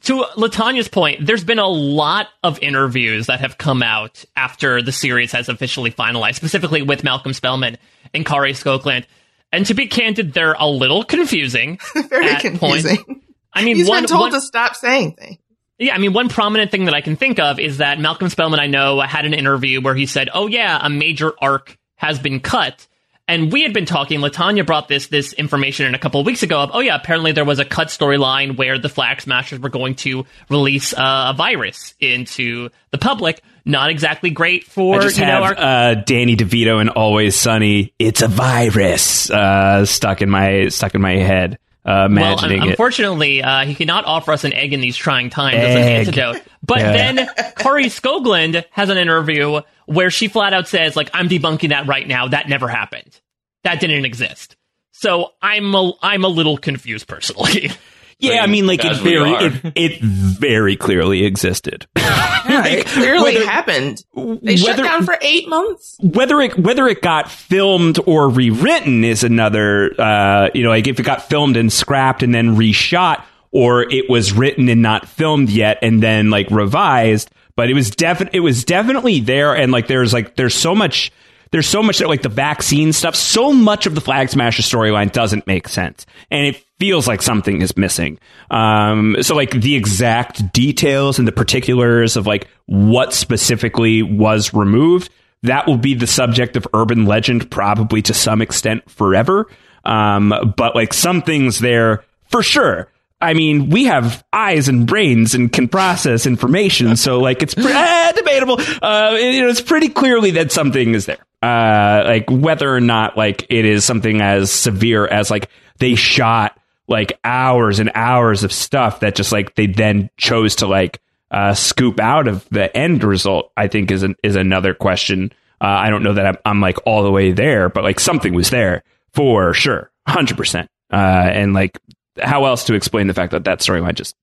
Speaker 3: to Latanya's point. There's been a lot of interviews that have come out after the series has officially finalized, specifically with Malcolm Spellman and Kari Skogland. And to be candid, they're a little confusing.
Speaker 5: Very
Speaker 3: at
Speaker 5: confusing.
Speaker 3: Points. I mean,
Speaker 5: He's
Speaker 3: one,
Speaker 5: been told
Speaker 3: one-
Speaker 5: to stop saying things.
Speaker 3: Yeah, I mean, one prominent thing that I can think of is that Malcolm Spellman, I know, had an interview where he said, "Oh yeah, a major arc has been cut." And we had been talking. Latanya brought this this information in a couple of weeks ago. Of oh yeah, apparently there was a cut storyline where the Flag Smashers were going to release uh, a virus into the public. Not exactly great for
Speaker 6: I just
Speaker 3: you know our
Speaker 6: uh, Danny DeVito and Always Sunny. It's a virus uh, stuck in my stuck in my head. Uh,
Speaker 3: Well, un- unfortunately, uh, he cannot offer us an egg in these trying times as an
Speaker 6: Egg.
Speaker 3: antidote. But
Speaker 6: Yeah.
Speaker 3: then Kari Skogland has an interview where she flat out says, like, I'm debunking that right now. That never happened. That didn't exist. So I'm a, I'm a little confused personally.
Speaker 6: Yeah, I mean, like it very,
Speaker 4: are.
Speaker 6: it, it very clearly existed.
Speaker 5: Yeah, it clearly
Speaker 6: whether-
Speaker 5: happened. They shut down for eight months.
Speaker 6: whether it whether it got filmed or rewritten is another. Uh, you know, like if it got filmed and scrapped and then reshot, or it was written and not filmed yet and then like revised. But it was definitely it was definitely there, and like there's like there's so much. There's so much that like the vaccine stuff. So much of the Flag Smasher storyline doesn't make sense, and it feels like something is missing. Um, so like the exact details and the particulars of like what specifically was removed that will be the subject of urban legend probably to some extent forever. Um, but like some things there for sure. I mean, we have eyes and brains and can process information, so like it's pre- eh, debatable. Uh, you know, it's pretty clearly that something is there. Uh, like whether or not like it is something as severe as like they shot like hours and hours of stuff that just like they then chose to like uh, scoop out of the end result, I think is an, is another question. Uh, I don't know that I'm, I'm like all the way there, but like something was there for sure, hundred percent. Uh, and like, how else to explain the fact that that storyline just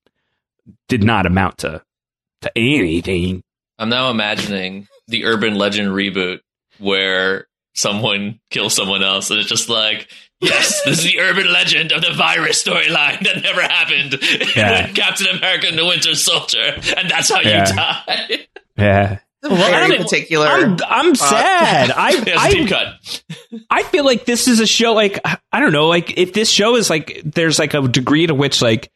Speaker 6: did not amount to to anything?
Speaker 4: I'm now imagining the urban legend reboot where someone kills someone else, and it's just like, yes, this is the urban legend of the virus storyline that never happened.
Speaker 6: Yeah.
Speaker 4: Captain America and the Winter Soldier, and that's how
Speaker 6: Yeah.
Speaker 4: you die.
Speaker 6: Yeah,
Speaker 5: It's a very
Speaker 3: I mean,
Speaker 5: particular.
Speaker 6: I'm I'm sad. I I. I feel like this is a show like I don't know like if this show is like there's like a degree to which like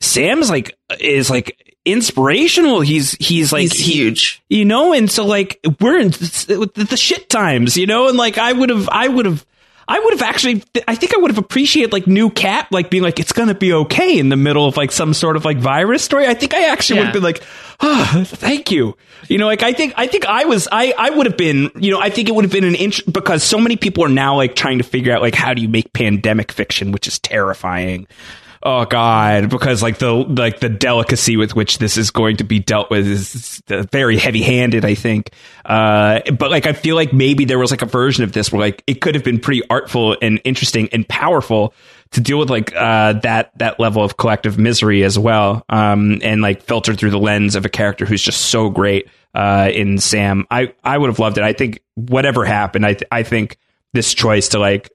Speaker 6: Sam's like is like inspirational. He's he's like
Speaker 5: he's
Speaker 6: he-
Speaker 5: huge.
Speaker 6: you know, and so like we're in the, the shit times, you know, and like I would have I would have. I would have actually, I think I would have appreciated like new Cap, like being like, it's going to be okay in the middle of like some sort of like virus story. I think I actually would have been like, oh, thank you. You know, like I think, I think I was, I, I would have been, you know, I think it would have been an inch because so many people are now like trying to figure out like how do you make pandemic fiction, which is terrifying. Oh God, because like the like the delicacy with which this is going to be dealt with is very heavy handed. I think, uh, but like I feel like maybe there was like a version of this where like it could have been pretty artful and interesting and powerful to deal with like uh, that that level of collective misery as well, um, and like filtered through the lens of a character who's just so great uh, in Sam. I I would have loved it. I think whatever happened, I th- I think this choice to like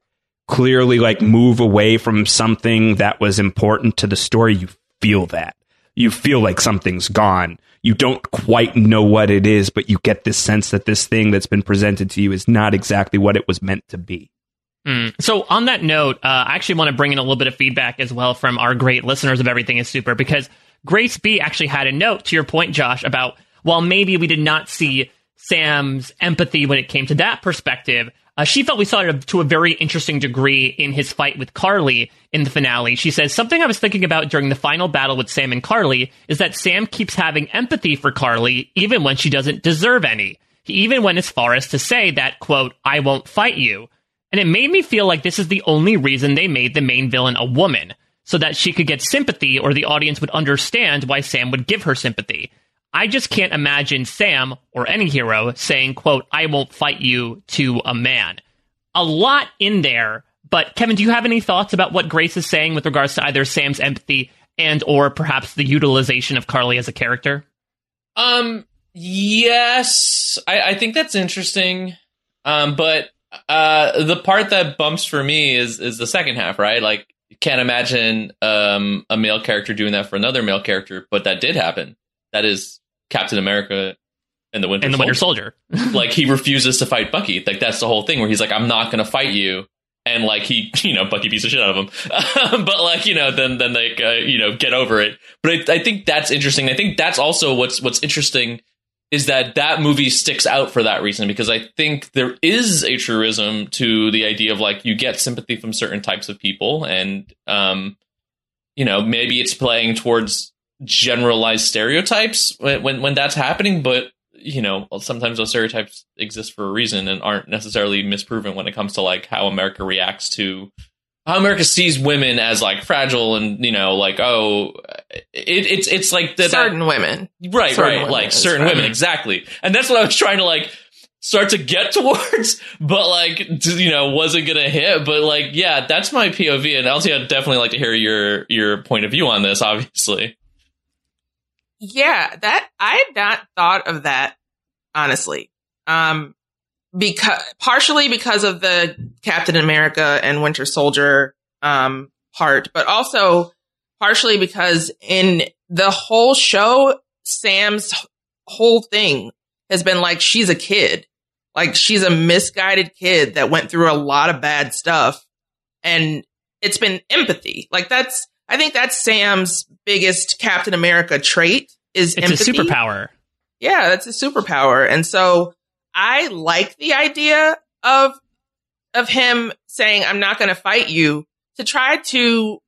Speaker 6: clearly like move away from something that was important to the story, you feel that. You feel like something's gone. You don't quite know what it is, but you get this sense that this thing that's been presented to you is not exactly what it was meant to be.
Speaker 3: Mm. So on that note, uh, I actually want to bring in a little bit of feedback as well from our great listeners of Everything is Super because Grace B actually had a note to your point, Josh, about while maybe we did not see Sam's empathy when it came to that perspective, uh, she felt we saw it to a very interesting degree in his fight with Karli in the finale. She says, Something I was thinking about during the final battle with Sam and Karli is that Sam keeps having empathy for Karli even when she doesn't deserve any. He even went as far as to say that, quote, I won't fight you. And it made me feel like this is the only reason they made the main villain a woman, so that she could get sympathy or the audience would understand why Sam would give her sympathy. I just can't imagine Sam or any hero saying, quote, I won't fight you to a man. A lot in there, but Kevin, do you have any thoughts about what Grace is saying with regards to either Sam's empathy and or perhaps the utilization of Karli as a character?
Speaker 4: Um, yes, I, I think that's interesting. Um, but uh, the part that bumps for me is is the second half, right? Like, can't imagine um a male character doing that for another male character, but that did happen. That is Captain America and the Winter
Speaker 3: And the Winter
Speaker 4: Soldier.
Speaker 3: Soldier.
Speaker 4: like he refuses to fight Bucky. Like that's the whole thing where he's like, I'm not gonna fight you and like he, you know, Bucky beats the shit out of him. but like, you know, then then they, uh, you know, get over it. But I, I think that's interesting. I think that's also what's what's interesting is that that movie sticks out for that reason because I think there is a truism to the idea of like you get sympathy from certain types of people, and um, you know, maybe it's playing towards generalized stereotypes when when, when that's happening, but you know, sometimes those stereotypes exist for a reason and aren't necessarily misproven when it comes to like how America reacts to how America sees women as like fragile and you know like oh it, it's it's like the,
Speaker 5: certain
Speaker 4: that,
Speaker 5: women,
Speaker 4: right
Speaker 5: Certain
Speaker 4: right
Speaker 5: women
Speaker 4: like certain
Speaker 5: fine.
Speaker 4: women exactly. And that's what I was trying to like start to get towards but like you know wasn't gonna hit but like yeah that's my POV and LT I'd definitely like to hear your your point of view on this obviously
Speaker 5: Yeah, that I had not thought of that honestly. Um, because partially because of the Captain America and Winter Soldier um part, but also partially because in the whole show, Sam's whole thing has been like she's a kid, like she's a misguided kid that went through a lot of bad stuff, and it's been empathy. Like that's I think that's Sam's biggest Captain America trait is
Speaker 3: It's
Speaker 5: empathy.
Speaker 3: a superpower.
Speaker 5: Yeah, that's a superpower. And so I like the idea of of him saying, I'm not gonna fight you to try to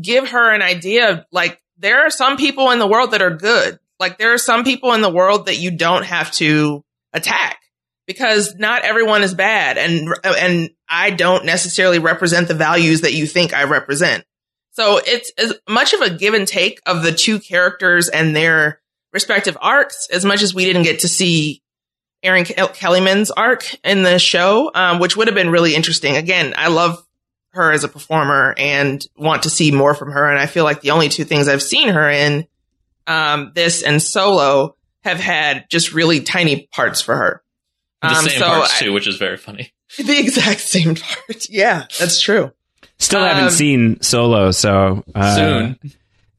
Speaker 5: give her an idea of like there are some people in the world that are good. Like there are some people in the world that you don't have to attack because not everyone is bad and and I don't necessarily represent the values that you think I represent. So it's as much of a give and take of the two characters and their respective arcs as much as we didn't get to see Erin Ke- Kellyman's arc in the show, um, which would have been really interesting. Again, I love her as a performer and want to see more from her. And I feel like the only two things I've seen her in, um, this and solo have had just really tiny parts for her.
Speaker 4: the
Speaker 5: Um,
Speaker 4: same
Speaker 5: so
Speaker 4: parts
Speaker 5: I-
Speaker 4: too which is very funny
Speaker 5: the exact same part. Yeah, that's true.
Speaker 6: Still
Speaker 5: Um,
Speaker 6: haven't seen Solo, so uh,
Speaker 4: soon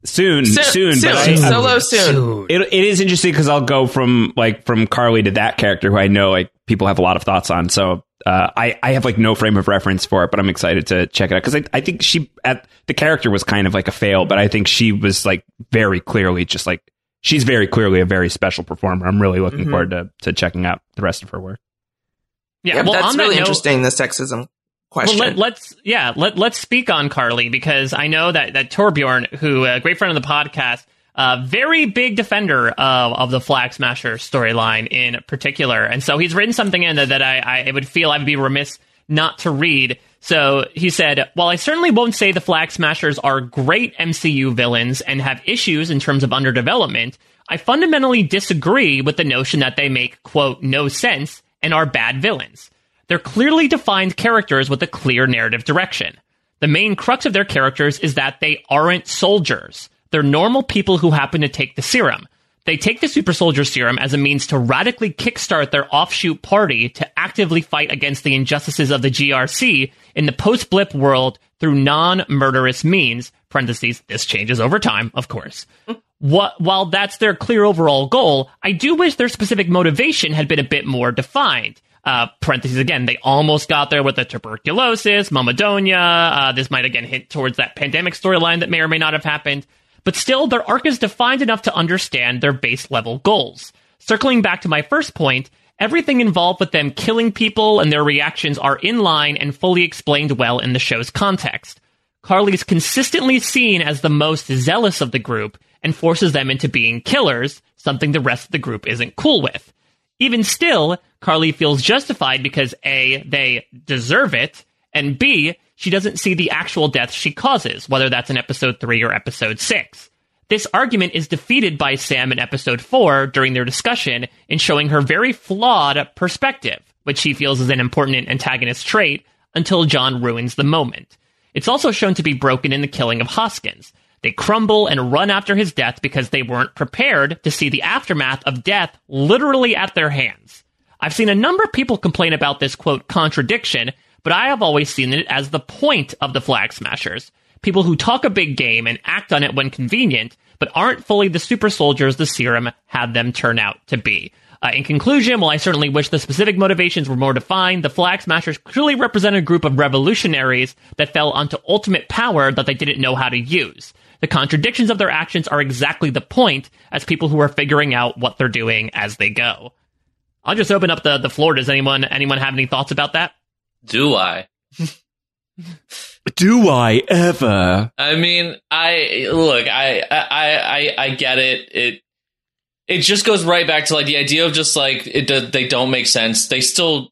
Speaker 6: soon,
Speaker 5: Soon,
Speaker 6: soon.
Speaker 5: soon.
Speaker 6: But I,
Speaker 5: Solo soon.
Speaker 6: it, it is interesting because I'll go from like from Karli to that character who I know like people have a lot of thoughts on. So uh, I I have like no frame of reference for it, but I'm excited to check it out because I I think she at the character was kind of like a fail, but I think she was like very clearly just like she's very clearly a very special performer. I'm really looking
Speaker 5: Mhm.
Speaker 6: forward to to checking out the rest of her work.
Speaker 3: Yeah,
Speaker 5: Yeah,
Speaker 3: well,
Speaker 5: that's
Speaker 3: on that
Speaker 5: really
Speaker 3: note-
Speaker 5: interesting. The sexism question.
Speaker 3: Well, let, let's yeah, let let's speak on Karli because I know that that Torbjorn, who a great friend of the podcast, uh, very big defender of of the Flag Smasher storyline in particular, and so he's written something in that, that I I would feel I'd be remiss not to read. So he said, While I certainly won't say the Flag Smashers are great MCU villains and have issues in terms of underdevelopment, I fundamentally disagree with the notion that they make, quote, no sense and are bad villains. They're clearly defined characters with a clear narrative direction. The main crux of their characters is that they aren't soldiers. They're normal people who happen to take the serum. They take the super soldier serum as a means to radically kickstart their offshoot party to actively fight against the injustices of the GRC in the post blip world through non murderous means. Parentheses, this changes over time, of course. What, while that's their clear overall goal, I do wish their specific motivation had been a bit more defined. Uh, parentheses again, they almost got there with the tuberculosis, Mama Donya. Uh, this might again hint towards that pandemic storyline that may or may not have happened. But still, their arc is defined enough to understand their base level goals. Circling back to my first point, everything involved with them killing people and their reactions are in line and fully explained well in the show's context. Karli's consistently seen as the most zealous of the group and forces them into being killers, something the rest of the group isn't cool with. Even still, Karli feels justified because A, they deserve it, and B, she doesn't see the actual deaths she causes, whether that's in episode 3 or episode 6. This argument is defeated by Sam in episode 4 during their discussion in showing her very flawed perspective, which she feels is an important antagonist trait until John ruins the moment. It's also shown to be broken in the killing of Hoskins. They crumble and run after his death because they weren't prepared to see the aftermath of death literally at their hands. I've seen a number of people complain about this quote contradiction, but I have always seen it as the point of the Flag Smashers. People who talk a big game and act on it when convenient, but aren't fully the super soldiers the serum had them turn out to be. Uh, in conclusion, while I certainly wish the specific motivations were more defined, the Flag Smashers clearly represent a group of revolutionaries that fell onto ultimate power that they didn't know how to use. The contradictions of their actions are exactly the point as people who are figuring out what they're doing as they go. I'll just open up the, the floor. Does anyone anyone have any thoughts about that?
Speaker 4: Do I?
Speaker 6: Do I ever?
Speaker 4: I mean, I look, I, I, I, I get it. It, it just goes right back to like the idea of just like it. They don't make sense. They still.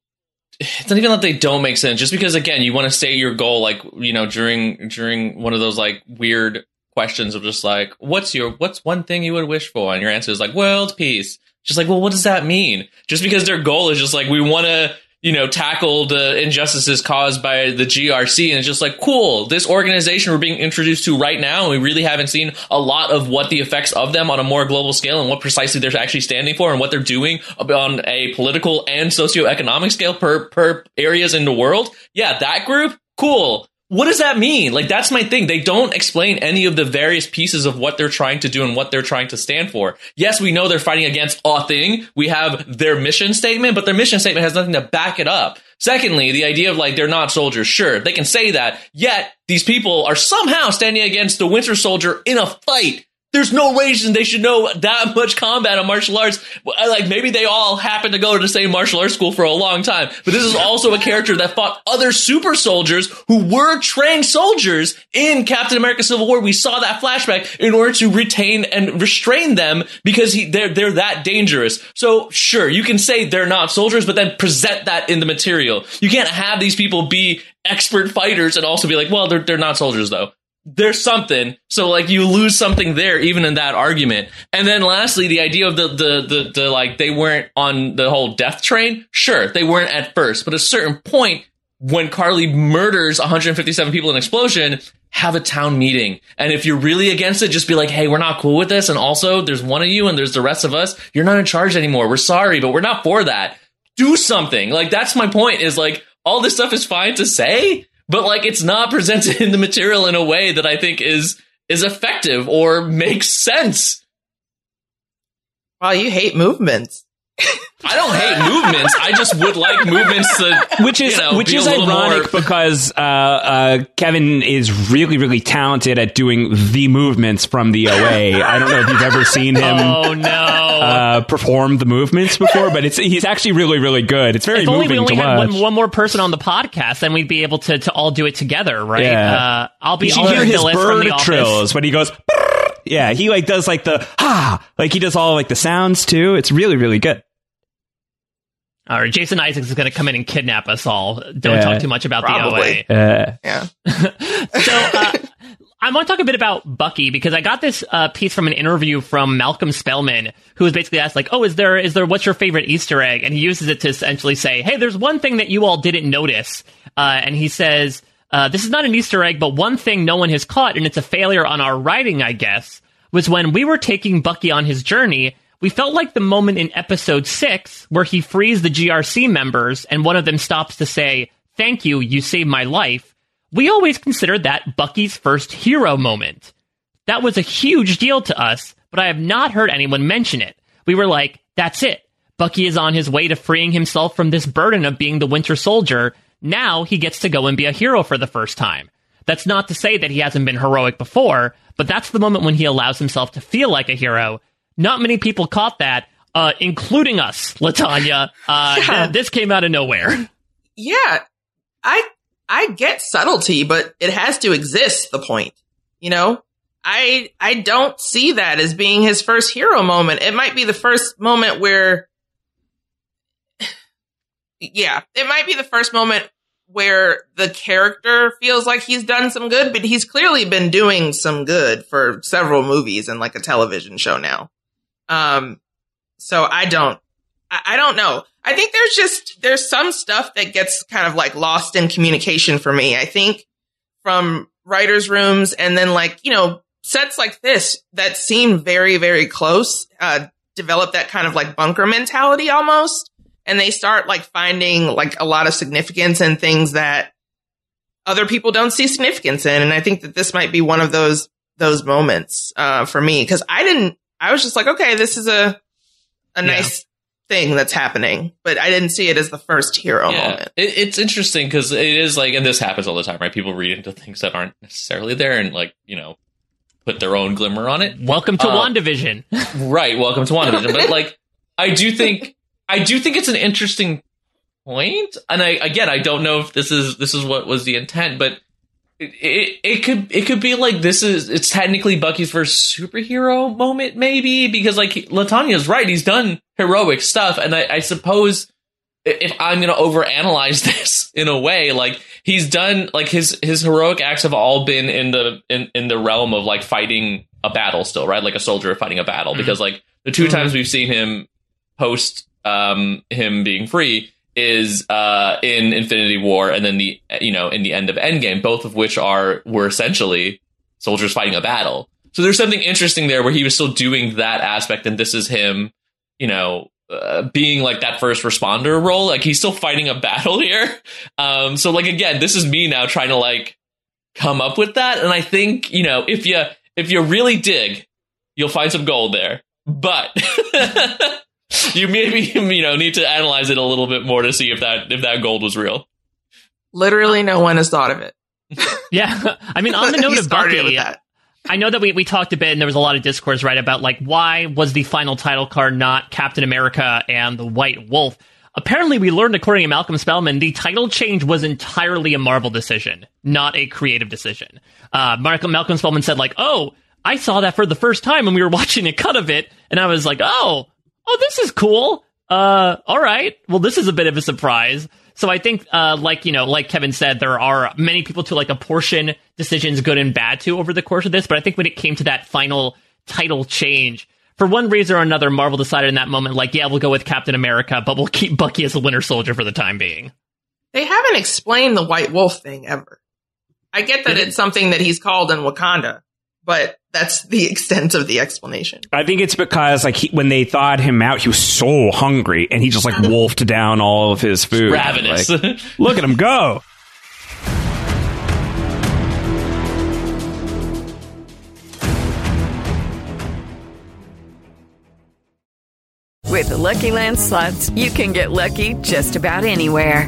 Speaker 4: It's not even that they don't make sense. Just because again, you want to say your goal, like you know, during during one of those like weird questions of just like, what's your what's one thing you would wish for, and your answer is like world peace. Just like, well, what does that mean? Just because their goal is just like we want to you know, tackle the injustices caused by the GRC. And it's just like, cool, this organization we're being introduced to right now, and we really haven't seen a lot of what the effects of them on a more global scale and what precisely they're actually standing for and what they're doing on a political and socioeconomic scale per, per areas in the world. Yeah, that group, cool. What does that mean? Like, that's my thing. They don't explain any of the various pieces of what they're trying to do and what they're trying to stand for. Yes, we know they're fighting against a thing. We have their mission statement, but their mission statement has nothing to back it up. Secondly, the idea of like, they're not soldiers. Sure, they can say that. Yet, these people are somehow standing against the Winter Soldier in a fight. There's no reason they should know that much combat on martial arts. Like maybe they all happen to go to the same martial arts school for a long time, but this is also a character that fought other super soldiers who were trained soldiers in Captain America: Civil War. We saw that flashback in order to retain and restrain them because he, they're they're that dangerous. So sure, you can say they're not soldiers, but then present that in the material. You can't have these people be expert fighters and also be like, well, they're they're not soldiers though there's something. So like you lose something there, even in that argument. And then lastly, the idea of the, the, the, the, like they weren't on the whole death train. Sure, they weren't at first, but at a certain point, when Karli murders 157 people in explosion, have a town meeting. And if you're really against it, just be like, hey, we're not cool with this. And also, there's one of you and there's the rest of us. You're not in charge anymore. We're sorry, but we're not for that. Do something. Like, that's my point is like, all this stuff is fine to say, but like it's not presented in the material in a way that I think is is effective or makes sense.
Speaker 5: Wow, you hate movements.
Speaker 4: I don't hate movements. I just would like movements to,
Speaker 6: which is
Speaker 4: you know,
Speaker 6: which is ironic
Speaker 4: more-
Speaker 6: because uh, uh, Kevin is really really talented at doing the movements from the OA. I don't know if you've ever seen him
Speaker 3: Oh no!
Speaker 6: uh, perform the movements before, but it's he's actually really really good. It's very moving.
Speaker 3: if only we only had one, one more person on the podcast, then we'd be able to, to all do it together, right?
Speaker 6: Yeah.
Speaker 3: Uh, I'll be
Speaker 6: you should hear his
Speaker 3: from
Speaker 6: bird trills when he goes. Yeah, he like does like the ha, like he does all like the sounds too. It's really really good.
Speaker 3: All right, Jason Isaacs is going to come in and kidnap us all. Don't
Speaker 6: Yeah.
Speaker 3: talk too much about
Speaker 5: Probably.
Speaker 3: the OA.
Speaker 6: Uh,
Speaker 5: Yeah.
Speaker 3: so uh, I want to talk a bit about Bucky because I got this uh, piece from an interview from Malcolm Spellman, who was basically asked like, "Oh, is there is there what's your favorite Easter egg?" And he uses it to essentially say, "Hey, there's one thing that you all didn't notice," uh, and he says. Uh, this is not an Easter egg, but one thing no one has caught, and it's a failure on our writing, I guess, was when we were taking Bucky on his journey, we felt like the moment in episode six where he frees the GRC members and one of them stops to say, Thank you, you saved my life. We always considered that Bucky's first hero moment. That was a huge deal to us, but I have not heard anyone mention it. We were like, that's it. Bucky is on his way to freeing himself from this burden of being the Winter Soldier. Now he gets to go and be a hero for the first time. That's not to say that he hasn't been heroic before, but that's the moment when he allows himself to feel like a hero. Not many people caught that, uh, including us, Latanya. Uh,
Speaker 5: Yeah.
Speaker 3: th- this came out of nowhere.
Speaker 5: Yeah. I I get subtlety, but it has to exist, the point. You know? I I don't see that as being his first hero moment. It might be the first moment where Yeah, it might be the first moment where the character feels like he's done some good, but he's clearly been doing some good for several movies and like a television show now. Um so I don't I, I don't know. I think there's just there's some stuff that gets kind of like lost in communication for me. I think from writers' rooms and then like, you know, sets like this that seem very, very close, uh, develop that kind of like bunker mentality almost. And they start like finding like a lot of significance in things that other people don't see significance in. And I think that this might be one of those, those moments, uh, for me. Cause I didn't, I was just like, okay, this is a, a
Speaker 3: Yeah.
Speaker 5: nice thing that's happening, but I didn't see it as the first hero
Speaker 4: yeah,
Speaker 5: moment.
Speaker 4: it, it's interesting because it is like, and this happens all the time, right? People read into things that aren't necessarily there, and like you know, put their own glimmer on it.
Speaker 3: Welcome to
Speaker 4: Uh,
Speaker 3: WandaVision.
Speaker 4: Right. Welcome to WandaVision. but like, I do think, I do think it's an interesting point, and I again, I don't know if this is this is what was the intent, but it it, it could it could be like this is it's technically Bucky's first superhero moment, maybe because like Latania's right, he's done heroic stuff, and I, I suppose if I'm gonna overanalyze this in a way, like he's done like his his heroic acts have all been in the in, in the realm of like fighting a battle still, right? Like a soldier fighting a battle. Mm-hmm. Because like the 2 mm-hmm. times we've seen him post um him being free is uh in Infinity War and then the you know in the end of Endgame, both of which are were essentially soldiers fighting a battle. So there's something interesting there where he was still doing that aspect, and this is him, you know, uh, being like that first responder role. Like he's still fighting a battle here. Um, so like again, this is me now trying to like come up with that, and I think you know if you if you really dig, you'll find some gold there. But you maybe you know need to analyze it a little bit more to see if that if that gold was real.
Speaker 5: Literally, no one has thought of it.
Speaker 3: Yeah, I mean, on the note of Bucky,
Speaker 5: with that.
Speaker 3: I know that we, we talked a bit and there was a lot of discourse, right, about like why was the final title card not Captain America and the White Wolf? Apparently, we learned, according to Malcolm Spellman, the title change was entirely a Marvel decision, not a creative decision. Uh, Malcolm, Malcolm Spellman said, like, oh, I saw that for the first time when we were watching a cut of it, and I was like, oh, oh, this is cool. Uh, all right. Well, this is a bit of a surprise. So I think, uh, like you know, like Kevin said, there are many people to like apportion decisions good and bad to over the course of this. But I think when it came to that final title change, for one reason or another, Marvel decided in that moment, like, yeah, we'll go with Captain America, but we'll keep Bucky as a Winter Soldier for the time being.
Speaker 5: They haven't explained the White Wolf thing ever. I get that it's something that he's called in Wakanda, but that's the extent of the explanation.
Speaker 6: I think it's because like he, when they thawed him out, he was so hungry, and he just like wolfed down all of his food.
Speaker 4: Ravenous.
Speaker 6: Like, Look at him go!
Speaker 7: With the Lucky Land slots, you can get lucky just about anywhere.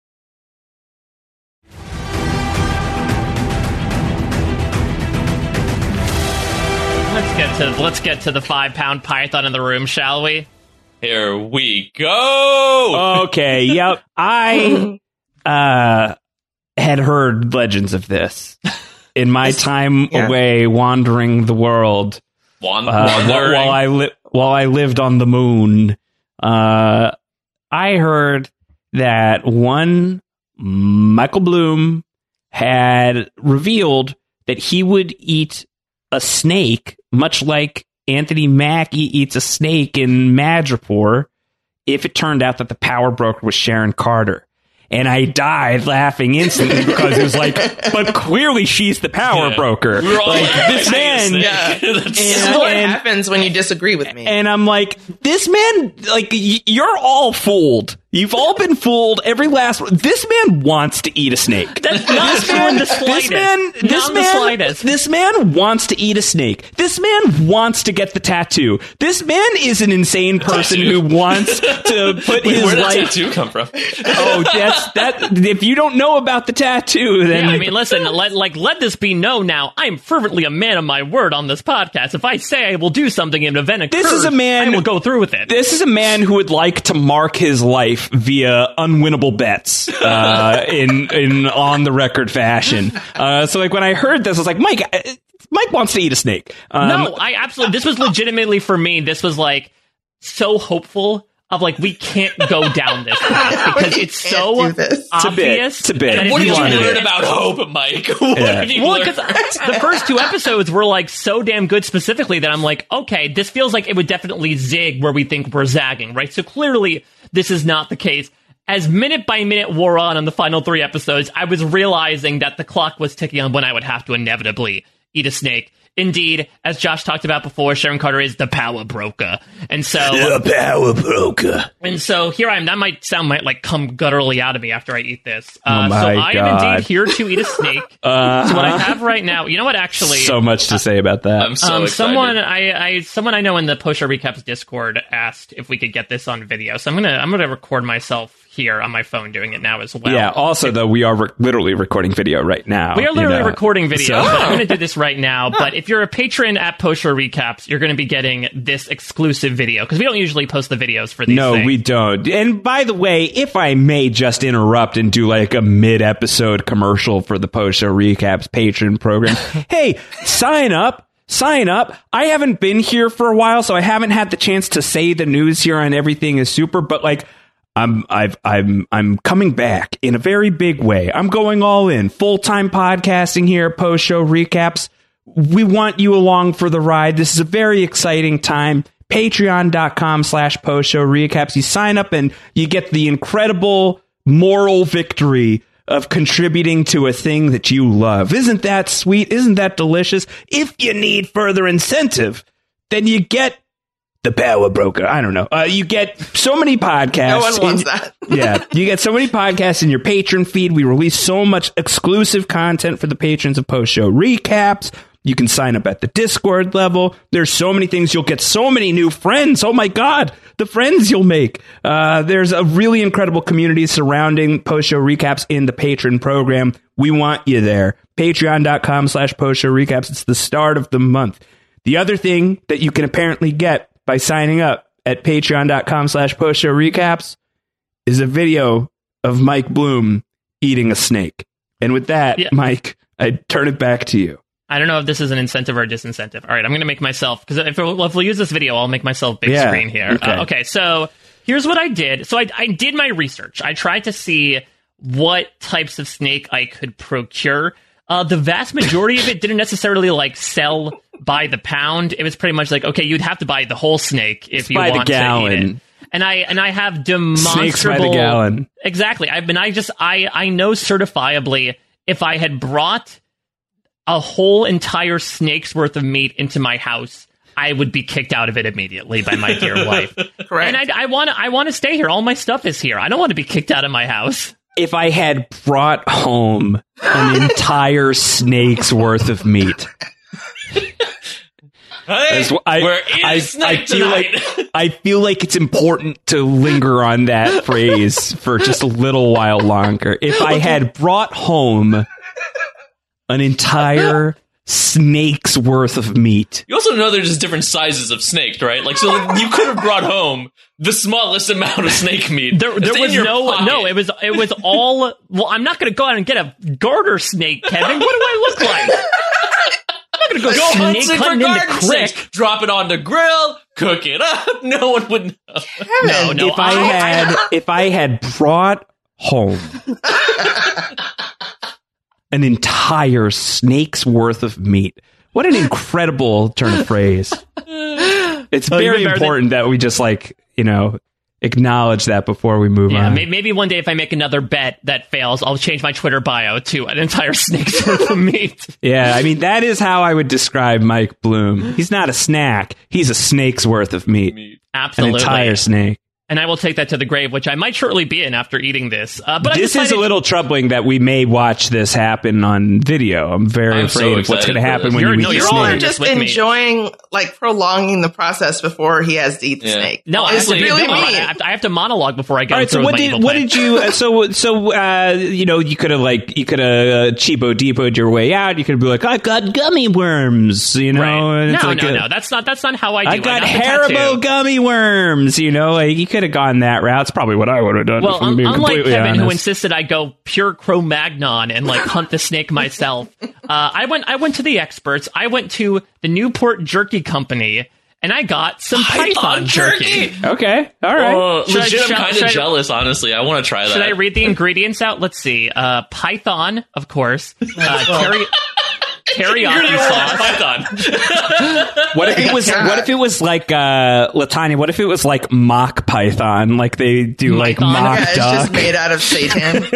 Speaker 3: Get to let's get to the five pound python in the room, shall we?
Speaker 4: Here we go.
Speaker 6: Okay, yep. I uh had heard legends of this in my time
Speaker 5: yeah.
Speaker 6: away wandering the world.
Speaker 4: Wan-
Speaker 6: Uh,
Speaker 4: wandering.
Speaker 6: while I li- while I lived on the moon, uh, I heard that one Michael Bloom had revealed that he would eat a snake, much like Anthony Mackie eats a snake in Madripoor, if it turned out that the power broker was Sharon Carter. And I died laughing instantly because it was like, but clearly she's the power
Speaker 4: Yeah.
Speaker 6: broker.
Speaker 4: We were all
Speaker 6: like
Speaker 4: like,
Speaker 6: this man,
Speaker 5: Yeah. This is what
Speaker 6: and-
Speaker 5: happens when you disagree with me.
Speaker 6: and I'm like, this man, like, y- you're all fooled. You've all been fooled. Every last one. This man wants to eat a snake.
Speaker 3: That's not
Speaker 6: this man,
Speaker 3: the
Speaker 6: this man, this
Speaker 3: Not in the
Speaker 6: man,
Speaker 3: slightest.
Speaker 6: this man wants to eat a snake. This man wants to get the tattoo. This man is an insane person who wants to put
Speaker 4: Wait,
Speaker 6: his
Speaker 4: where did
Speaker 6: life.
Speaker 4: tattoo come from?
Speaker 6: Oh, that's that. If you don't know about the tattoo, then
Speaker 3: Yeah, I mean, listen, let, like, let this be known now. I am fervently a man of my word on this podcast. If I say I will do something in an event
Speaker 6: This
Speaker 3: occurs,
Speaker 6: is a man-
Speaker 3: I will go through with it.
Speaker 6: This is a man who would like to mark his life life via unwinnable bets uh, in in on the record fashion. Uh, so like when I heard this, I was like, Mike, uh, Mike wants to eat a snake. Um,
Speaker 3: no, I absolutely. This was legitimately for me. This was like so hopeful. Of like we can't go down this path because it's so
Speaker 5: do this.
Speaker 6: It's a bit.
Speaker 3: obvious.
Speaker 6: It's a bit.
Speaker 3: that if
Speaker 4: What did you
Speaker 3: wanted
Speaker 4: learn about hope, Mike? What
Speaker 6: Yeah.
Speaker 4: did you
Speaker 3: Well,
Speaker 4: learn?
Speaker 3: because the first two episodes were like so damn good specifically that I'm like, okay, this feels like it would definitely zig where we think we're zagging, right? So clearly this is not the case. As minute by minute wore on on the final three episodes, I was realizing that the clock was ticking on when I would have to inevitably eat a snake. Indeed, as Josh talked about before, Sharon Carter is the power broker. And so the
Speaker 6: power broker.
Speaker 3: and so here I am. That might sound might like come gutturally out of me after I eat this.
Speaker 6: Oh
Speaker 3: Uh,
Speaker 6: my
Speaker 3: so I am indeed here to eat a snake.
Speaker 6: Uh-huh.
Speaker 3: So what I have right now, you know what? Actually,
Speaker 6: So much to say about that.
Speaker 4: I'm so
Speaker 3: um,
Speaker 4: excited.
Speaker 3: someone I, I someone I know in the Post Show Recaps Discord asked if we could get this on video. So I'm gonna I'm gonna record myself here on my phone doing it now as well.
Speaker 6: yeah. Also, though, we are re- literally recording video right now.
Speaker 3: We are
Speaker 6: you
Speaker 3: literally
Speaker 6: know.
Speaker 3: recording video.
Speaker 6: So-
Speaker 3: but I'm going to do this right now. But if you're a patron at Post Show Recaps, you're going to be getting this exclusive video because we don't usually post the videos for these.
Speaker 6: No,
Speaker 3: things.
Speaker 6: we don't. And by the way, if I may just interrupt and do like a mid episode commercial for the post show recaps patron program. hey, sign up. Sign up. I haven't been here for a while, so I haven't had the chance to say the news here on everything is super, but like I'm I've I'm I'm coming back in a very big way. I'm going all in. Full-time podcasting here Post Show Recaps. We want you along for the ride. This is a very exciting time. Patreon.com slash post show recaps. You sign up and you get the incredible moral victory of contributing to a thing that you love. Isn't that sweet? Isn't that delicious? If you need further incentive, then you get the power broker. I don't know. Uh, you get so many podcasts.
Speaker 5: No one wants
Speaker 6: in-
Speaker 5: that.
Speaker 6: yeah, you get so many podcasts in your patron feed. We release so much exclusive content for the patrons of post show recaps. You can sign up at the Discord level. There's so many things. You'll get so many new friends. Oh my God, the friends you'll make. Uh, there's a really incredible community surrounding post show recaps in the patron program. We want you there. Patreon.com slash post show recaps. It's the start of the month. The other thing that you can apparently get by signing up at patreon.com slash post show recaps is a video of Mike Bloom eating a snake. And with that,
Speaker 3: Yeah.
Speaker 6: Mike, I turn it back to you.
Speaker 3: I don't know if this is an incentive or a disincentive. All right, I'm going to make myself because if, we'll- if we'll use this video, I'll make myself big
Speaker 6: Yeah,
Speaker 3: screen here.
Speaker 6: okay.
Speaker 3: Uh, okay, so here's what I did. So I, I did my research. I tried to see what types of snake I could procure. Uh, the vast majority of it didn't necessarily like sell by the pound. It was pretty much like, okay, you'd have to buy the whole snake if you
Speaker 6: by the
Speaker 3: want to eat
Speaker 6: gallon.
Speaker 3: it. And I and I have demonstrable
Speaker 6: Snakes by the gallon.
Speaker 3: Exactly. I've been. I just. I. I know certifiably if I had brought a whole entire snake's worth of meat into my house, I would be kicked out of it immediately by my dear wife.
Speaker 5: Correct.
Speaker 3: And I, I want. I want to stay here. All my stuff is here. I don't want to be kicked out of my house.
Speaker 6: If I had brought home an entire snake's worth of meat,
Speaker 4: Hey,
Speaker 6: I,
Speaker 4: we're eating
Speaker 6: I,
Speaker 4: snake
Speaker 6: I feel
Speaker 4: tonight.
Speaker 6: like I feel like it's important to linger on that phrase for just a little while longer. If I had brought home an entire snake's worth of meat,
Speaker 4: You also know there's just different sizes of snake, right? Like, so you could have brought home the smallest amount of snake meat.
Speaker 3: There, there was no.
Speaker 4: pocket.
Speaker 3: No, it was. It was all. Well, I'm not going to go out and get a garter snake, Kevin. What do I look like? I'm going to
Speaker 4: Go
Speaker 3: go
Speaker 4: hunting for
Speaker 3: hunting in the
Speaker 4: garden
Speaker 3: creek.
Speaker 4: snakes. Drop it on the grill, cook it up. No one would know.
Speaker 3: No, no.
Speaker 6: if I had if I had brought home an entire snake's worth of meat. What an incredible turn of phrase. It's very
Speaker 3: even than-
Speaker 6: important that we just like, you know, acknowledge that before we move
Speaker 3: Yeah,
Speaker 6: on.
Speaker 3: maybe, maybe one day if I make another bet that fails, I'll change my Twitter bio to an entire snake's worth of meat.
Speaker 6: Yeah, I mean that is how I would describe Mike Bloom. He's not a snack. He's a snake's worth of meat.
Speaker 3: Absolutely.
Speaker 6: An entire snake.
Speaker 3: And I will take that to the grave, which I might shortly be in after eating this. Uh, but I
Speaker 6: this is a little troubling that we may watch this happen on video. I'm very
Speaker 4: I'm so
Speaker 6: afraid of what's going to happen when
Speaker 3: You're-
Speaker 6: you
Speaker 3: no,
Speaker 6: eat
Speaker 3: you're all
Speaker 6: snake.
Speaker 5: just
Speaker 3: with me.
Speaker 5: enjoying, like, prolonging the process before he has to eat the
Speaker 3: Yeah.
Speaker 5: snake.
Speaker 3: No, I have,
Speaker 5: it's
Speaker 3: to,
Speaker 5: really
Speaker 3: no, I
Speaker 5: mean.
Speaker 3: have to, I have to monologue before I get
Speaker 6: All right, so what did what did you? uh, So so uh, you know you could have like you could have uh, cheapo depoed your way out. You could be like, I got gummy worms, you know.
Speaker 3: Right. No,
Speaker 6: like
Speaker 3: no,
Speaker 6: a-
Speaker 3: no. That's not. That's not how I do
Speaker 6: I
Speaker 3: it.
Speaker 6: got
Speaker 3: the
Speaker 6: Haribo
Speaker 3: tattoo.
Speaker 6: gummy worms, you know. Like you could they'd have gone that route, it's probably what I would have done.
Speaker 3: Well,
Speaker 6: if I'm being
Speaker 3: unlike
Speaker 6: completely
Speaker 3: Kevin, who insisted I go pure Cro-Magnon and like hunt the snake myself, uh, I went. I went to the experts. I went to the Newport Jerky Company, and I got some python, jerky.
Speaker 6: Okay, all right.
Speaker 3: Should I-
Speaker 4: legit,
Speaker 3: should-
Speaker 4: I'm kind
Speaker 3: should
Speaker 4: of
Speaker 3: I-
Speaker 4: jealous. Honestly, I want to try that.
Speaker 3: Should I read the ingredients out? Let's see. Uh, python, of course. Uh, terry- teriyaki sauce.
Speaker 4: Python.
Speaker 6: What if it was? What if it was like uh, Latanya? What if it was like mock Python? Like they do like
Speaker 3: Python?
Speaker 6: mock
Speaker 5: Yeah, it's
Speaker 6: duck.
Speaker 5: just made out of Satan.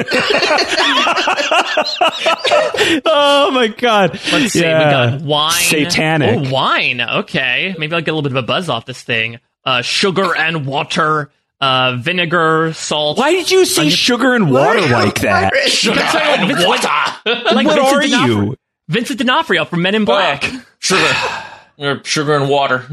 Speaker 6: oh my god!
Speaker 3: Let's see.
Speaker 6: Yeah.
Speaker 3: We got wine.
Speaker 6: Satanic.
Speaker 3: Oh, wine. Okay. Maybe I'll get a little bit of a buzz off this thing. Uh, sugar and water. Uh, vinegar, salt.
Speaker 6: Why did you say sugar and water like that?
Speaker 4: Sugar and water.
Speaker 3: Like
Speaker 6: what
Speaker 3: Vincent
Speaker 6: are
Speaker 3: D'Onofrio-
Speaker 6: you?
Speaker 3: Vincent D'Onofrio from Men in Black.
Speaker 4: Sugar. Or sugar and water.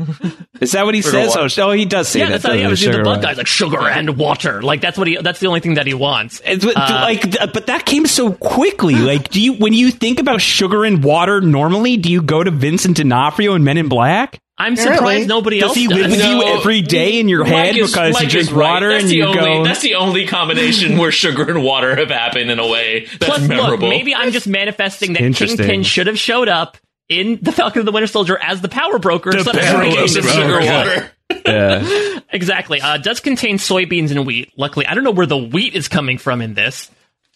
Speaker 6: Is that what he
Speaker 4: Sugar
Speaker 6: says? Oh, oh, he does say
Speaker 3: yeah,
Speaker 6: that.
Speaker 3: that's how he
Speaker 6: doesn't
Speaker 3: was the
Speaker 6: Sugar
Speaker 3: blood
Speaker 6: water.
Speaker 3: guys like sugar and water. Like that's what he. That's the only thing that he wants.
Speaker 6: It's
Speaker 3: Uh,
Speaker 6: like, but that came so quickly. Like, do you when you think about sugar and water normally, do you go to Vincent D'Onofrio and Men in Black?
Speaker 3: I'm
Speaker 5: Apparently.
Speaker 3: surprised nobody
Speaker 6: Does
Speaker 3: else
Speaker 6: he live
Speaker 3: does.
Speaker 6: with you
Speaker 4: No.
Speaker 6: every day in your head
Speaker 4: Mike is-
Speaker 6: because
Speaker 4: Mike
Speaker 6: you drink
Speaker 4: right.
Speaker 6: water
Speaker 4: That's
Speaker 6: and
Speaker 4: the
Speaker 6: you
Speaker 4: only,
Speaker 6: go?
Speaker 4: That's the only combination where sugar and water have happened in a way that's
Speaker 3: Plus,
Speaker 4: memorable.
Speaker 3: look, maybe I'm just manifesting that
Speaker 6: Interesting.
Speaker 3: Kingpin should have showed up in the Falcon and the Winter Soldier as the power broker.
Speaker 6: The
Speaker 3: so that-
Speaker 6: power
Speaker 4: in case of
Speaker 6: broker.
Speaker 4: sugar
Speaker 6: Okay.
Speaker 4: water.
Speaker 6: Yeah.
Speaker 3: Exactly. Uh, it does contain soybeans and wheat. Luckily, I don't know where the wheat is coming from in this.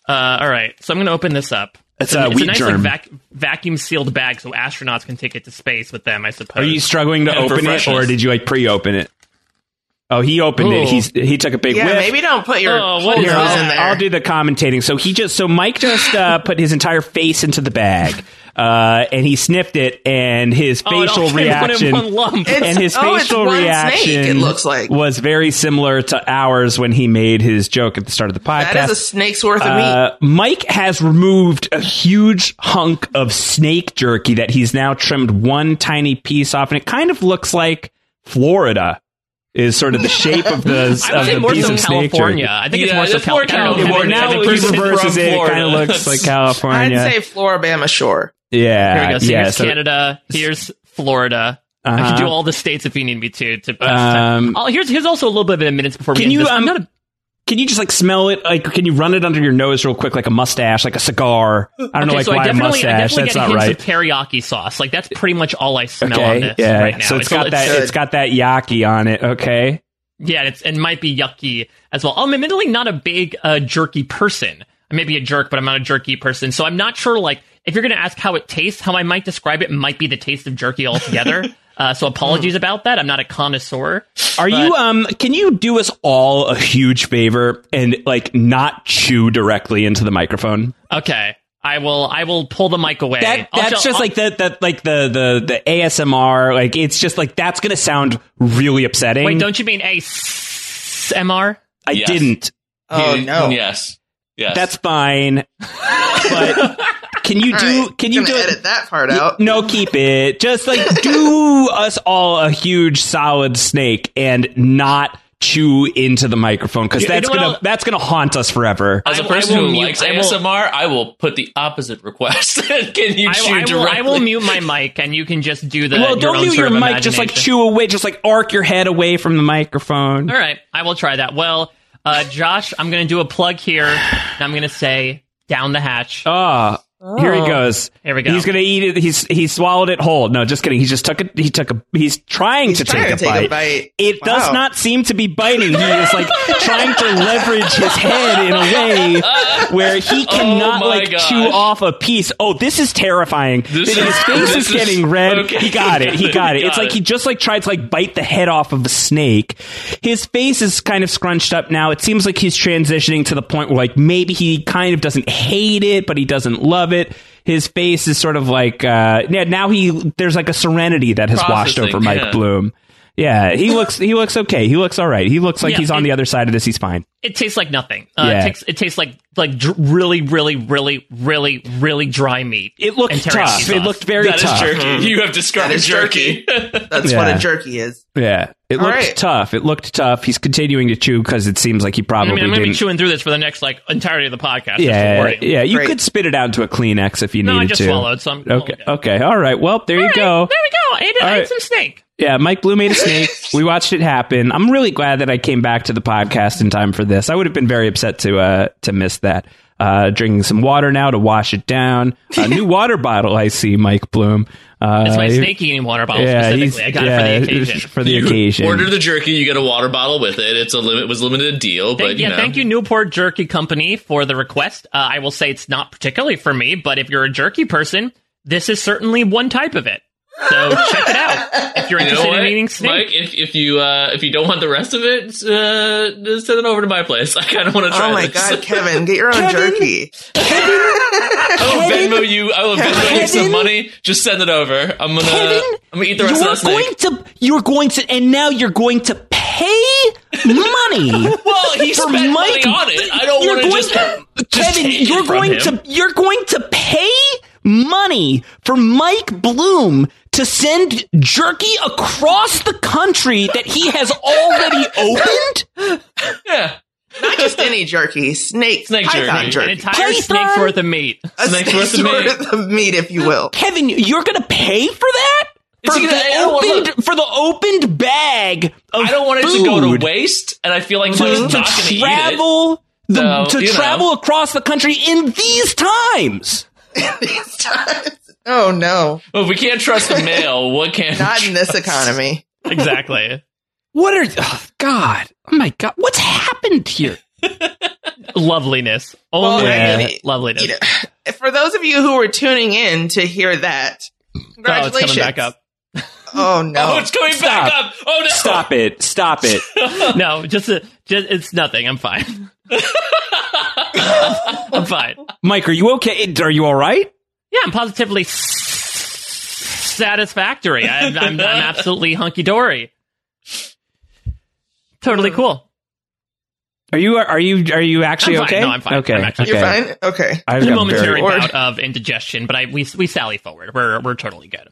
Speaker 3: Uh, all right, so I'm going to open this up.
Speaker 6: It's
Speaker 3: a,
Speaker 6: a wheat
Speaker 3: nice
Speaker 6: germ.
Speaker 3: like vac- vacuum sealed bag, so astronauts can take it to space with them. I suppose.
Speaker 6: Are you struggling to
Speaker 4: And
Speaker 6: open it, or did you like pre-open it? Oh, he opened it.
Speaker 3: Ooh.
Speaker 6: He's he took a big
Speaker 5: yeah,
Speaker 6: whiff.
Speaker 5: maybe don't put your
Speaker 3: Oh, what
Speaker 6: Here,
Speaker 5: in there.
Speaker 6: I'll, I'll do the commentating. So he just so Mike just uh, put his entire face into the bag, uh, and he sniffed it, and his
Speaker 3: Oh, it all
Speaker 6: facial
Speaker 3: came in
Speaker 6: reaction
Speaker 3: one lump.
Speaker 6: And his
Speaker 5: oh,
Speaker 6: facial reaction
Speaker 5: snake, it looks like.
Speaker 6: was very similar to ours when he made his joke at the start of the podcast.
Speaker 5: that is a snake's worth of meat.
Speaker 6: Uh, Mike has removed a huge hunk of snake jerky that he's now trimmed one tiny piece off, and it kind of looks like Florida is sort of the shape of the, of the piece
Speaker 3: so
Speaker 6: of snake
Speaker 3: California.
Speaker 6: jerky.
Speaker 3: I think it's more so
Speaker 4: it's more
Speaker 3: California.
Speaker 6: Well,
Speaker 4: California.
Speaker 6: now
Speaker 4: The
Speaker 6: he reverses it. It kind of looks like California.
Speaker 5: I'd say Floribama Shore.
Speaker 6: Yeah,
Speaker 3: Here we go. So
Speaker 6: yeah.
Speaker 3: here's
Speaker 6: so-
Speaker 3: Canada. Here's Florida. I
Speaker 6: Uh-huh.
Speaker 3: can do all the states if you need me to. to
Speaker 6: Um,
Speaker 3: oh, here's here's also a little bit of a minutes before we
Speaker 6: Can you,
Speaker 3: this. I'm
Speaker 6: um,
Speaker 3: not a
Speaker 6: Can you just like smell it? Like, can you run it under your nose real quick, like a mustache, like a cigar? I don't know,
Speaker 3: okay,
Speaker 6: like
Speaker 3: so I
Speaker 6: why a
Speaker 3: definitely, I
Speaker 6: mustache.
Speaker 3: definitely
Speaker 6: That's
Speaker 3: get
Speaker 6: not
Speaker 3: hints
Speaker 6: right.
Speaker 3: of teriyaki sauce. Like that's pretty much all I smell
Speaker 6: okay,
Speaker 3: on this
Speaker 6: yeah.
Speaker 3: right now.
Speaker 6: So it's
Speaker 3: a-
Speaker 6: got that.
Speaker 5: good.
Speaker 6: It's got that yaki on it. Okay.
Speaker 3: Yeah, it's and might be yucky as well. I'm admittedly not a big uh, jerky person. I may be a jerk, but I'm not a jerky person. So I'm not sure. Like, if you're going to ask how it tastes, how I might describe it might be the taste of jerky altogether. uh, so apologies about that. I'm not a connoisseur.
Speaker 6: Are you um? Can you do us all a huge favor and like not chew directly into the microphone?
Speaker 3: Okay, I will. I will pull the mic away.
Speaker 6: That
Speaker 3: I'll
Speaker 6: that's just
Speaker 3: I'll-
Speaker 6: like the the like the the the ASMR. Like it's just like that's gonna sound really upsetting.
Speaker 3: Wait, don't you mean ASMR?
Speaker 6: I
Speaker 4: Yes.
Speaker 6: didn't.
Speaker 5: Oh
Speaker 4: He-
Speaker 5: no.
Speaker 4: Yes. Yes.
Speaker 6: That's fine. But can you
Speaker 5: All
Speaker 6: do?
Speaker 5: right,
Speaker 6: Can you do?
Speaker 5: edit that part out?
Speaker 6: No, keep it. Just like do us all a huge solid snake and not chew into the microphone because
Speaker 3: You- you
Speaker 6: that's gonna
Speaker 3: I'll-
Speaker 6: that's gonna haunt us forever.
Speaker 4: As a person
Speaker 3: will
Speaker 4: who
Speaker 3: mute-
Speaker 4: likes
Speaker 3: I will-
Speaker 4: ASMR, I will put the opposite request. Can you
Speaker 3: I,
Speaker 4: chew
Speaker 3: I will,
Speaker 4: directly?
Speaker 3: I will mute my mic, and you can just do the.
Speaker 6: well,
Speaker 3: your
Speaker 6: don't
Speaker 3: own
Speaker 6: mute
Speaker 3: sort
Speaker 6: your mic. Just like chew away. Just like arc your head away from the microphone.
Speaker 3: All right, I will try that. Well, uh, Josh, I'm going to do a plug here. and I'm going to say down the hatch.
Speaker 6: Ah, here he oh. goes.
Speaker 3: Here we go.
Speaker 6: He's gonna eat it. He's he swallowed it whole. No, just kidding. He just took it. He took a. He's trying
Speaker 5: He's
Speaker 6: to
Speaker 5: trying
Speaker 6: take,
Speaker 5: to
Speaker 6: a,
Speaker 5: take
Speaker 6: bite.
Speaker 5: a bite.
Speaker 6: It does not seem to be biting. He is like trying to leverage his head in a way where he oh cannot
Speaker 4: my
Speaker 6: like
Speaker 4: gosh.
Speaker 6: chew off a piece. Oh, this is terrifying.
Speaker 4: This
Speaker 6: his
Speaker 4: is-
Speaker 6: face
Speaker 4: this
Speaker 6: is
Speaker 4: is-
Speaker 6: getting red.
Speaker 4: okay.
Speaker 6: He got it. He got it.
Speaker 4: Got
Speaker 6: it's like he just like tried to like bite the head off of a snake. His face is kind of scrunched up now. It seems like he's transitioning to the point where like maybe he kind of doesn't hate it, but he doesn't love it. His face is sort of like uh yeah, now he there's like a serenity that has washed over Mike
Speaker 4: yeah.
Speaker 6: Bloom. Yeah, he looks he looks okay. He looks all right. He looks like
Speaker 3: Yeah,
Speaker 6: he's on
Speaker 3: and-
Speaker 6: the other side of this. He's fine.
Speaker 3: It tastes like nothing. Uh,
Speaker 6: Yeah.
Speaker 3: it, tastes, it tastes like like dr- really, really, really, really, really dry meat.
Speaker 6: It looked
Speaker 3: and teriyaki
Speaker 6: tough. It looked very tough.
Speaker 4: That is
Speaker 6: tough.
Speaker 4: jerky. You have described
Speaker 5: That is
Speaker 4: jerky.
Speaker 5: That's
Speaker 6: Yeah.
Speaker 5: what a jerky is.
Speaker 6: Yeah, it
Speaker 5: All
Speaker 6: looked
Speaker 5: right.
Speaker 6: tough. It looked tough. He's continuing to chew because it seems like he probably.
Speaker 3: I
Speaker 6: probably
Speaker 3: mean, I'm going to be
Speaker 6: didn't.
Speaker 3: chewing through this for the next like entirety of the podcast.
Speaker 6: yeah, yeah. You
Speaker 5: Great.
Speaker 6: could spit it out into a Kleenex if you
Speaker 3: No,
Speaker 6: needed
Speaker 3: I just
Speaker 6: to.
Speaker 3: swallowed, so I'm
Speaker 6: okay. Okay. All right. Well, there you
Speaker 3: All right,
Speaker 6: go.
Speaker 3: There we go. I ate, I ate
Speaker 6: right.
Speaker 3: some snake.
Speaker 6: Yeah, Mike Bloom ate a snake. we watched it happen. I'm really glad that I came back to the podcast in time for this. I would have been very upset to uh, to miss that. Uh, drinking some water now to wash it down. A new water bottle, I see, Mike Bloom. Uh,
Speaker 3: It's my
Speaker 6: he-
Speaker 3: snake eating water bottle
Speaker 6: yeah,
Speaker 3: specifically.
Speaker 6: he's-
Speaker 3: I got
Speaker 6: yeah,
Speaker 3: it for the occasion.
Speaker 6: For the
Speaker 4: You
Speaker 6: occasion.
Speaker 4: Order the jerky, you get a water bottle with it. It's a limit was limited deal, but
Speaker 3: Thank,
Speaker 4: you
Speaker 3: yeah,
Speaker 4: know.
Speaker 3: thank you, Newport Jerky Company, for the request. Uh, I will say it's not particularly for me, but if you're a jerky person, this is certainly one type of it. So check it out if you're
Speaker 4: You know
Speaker 3: interested in eating snake.
Speaker 4: Mike? If, if you uh, if you don't want the rest of it, uh, just send it over to my place. I kind of want to try.
Speaker 5: Oh my
Speaker 4: this.
Speaker 5: god, Kevin, get your own jerky.
Speaker 4: I will Venmo you. I will Venmo you some money. Just send it over. I'm gonna.
Speaker 8: Kevin,
Speaker 4: I'm gonna eat the rest
Speaker 8: you're
Speaker 4: of that snake.
Speaker 8: going to you're going to and now you're going to pay money.
Speaker 4: Well, he
Speaker 8: for
Speaker 4: spent
Speaker 8: Mike.
Speaker 4: money on it. I don't
Speaker 8: You're
Speaker 4: wanna just-
Speaker 8: to-
Speaker 4: just
Speaker 8: Kevin.
Speaker 4: take
Speaker 8: You're
Speaker 4: from
Speaker 8: going
Speaker 4: him.
Speaker 8: to you're going to pay money for Mike Bloom to send jerky across the country that he has already opened.
Speaker 4: Yeah.
Speaker 5: Not just any jerky, snake,
Speaker 4: Snake
Speaker 5: python
Speaker 4: jerky.
Speaker 5: jerky.
Speaker 3: An entire snake's worth of meat.
Speaker 5: A
Speaker 4: snake's worth of meat.
Speaker 5: of meat, if you will.
Speaker 8: Kevin, you're going to pay for that? For the,
Speaker 4: don't
Speaker 8: opened, for the opened bag of
Speaker 4: I don't want it to go to waste, and I feel like
Speaker 8: to,
Speaker 4: Mike's
Speaker 8: to
Speaker 4: not going to eat it.
Speaker 8: travel the-
Speaker 4: So,
Speaker 8: to
Speaker 4: you know.
Speaker 8: travel across the country in these times.
Speaker 5: These times. Oh no,
Speaker 4: Well, if we can't trust the mail, what can?
Speaker 5: not in this economy.
Speaker 3: Exactly.
Speaker 6: What are oh, God? Oh my God! What's happened here?
Speaker 3: Loveliness.
Speaker 5: Well,
Speaker 3: Only
Speaker 5: I mean,
Speaker 3: loveliness.
Speaker 5: you know, for those of you who were tuning in to hear that,
Speaker 3: oh, it's
Speaker 5: congratulations.
Speaker 3: coming back up.
Speaker 5: Oh no,
Speaker 4: Oh, it's coming
Speaker 6: Stop.
Speaker 4: back up. Oh no!
Speaker 6: Stop it! Stop it!
Speaker 3: no, just, a, just it's nothing. I'm fine. I'm fine.
Speaker 6: Mike, are you okay? Are you all right?
Speaker 3: Yeah, I'm positively satisfactory. I, I'm, I'm absolutely hunky dory. Totally cool.
Speaker 6: Are you are you are you actually
Speaker 3: I'm fine.
Speaker 6: okay?
Speaker 3: No, I'm fine.
Speaker 6: Okay,
Speaker 3: I'm actually
Speaker 5: you're
Speaker 6: okay.
Speaker 5: fine. Okay,
Speaker 6: I've
Speaker 3: It's a momentary bout of indigestion, but I we we sally forward. We're we're totally good.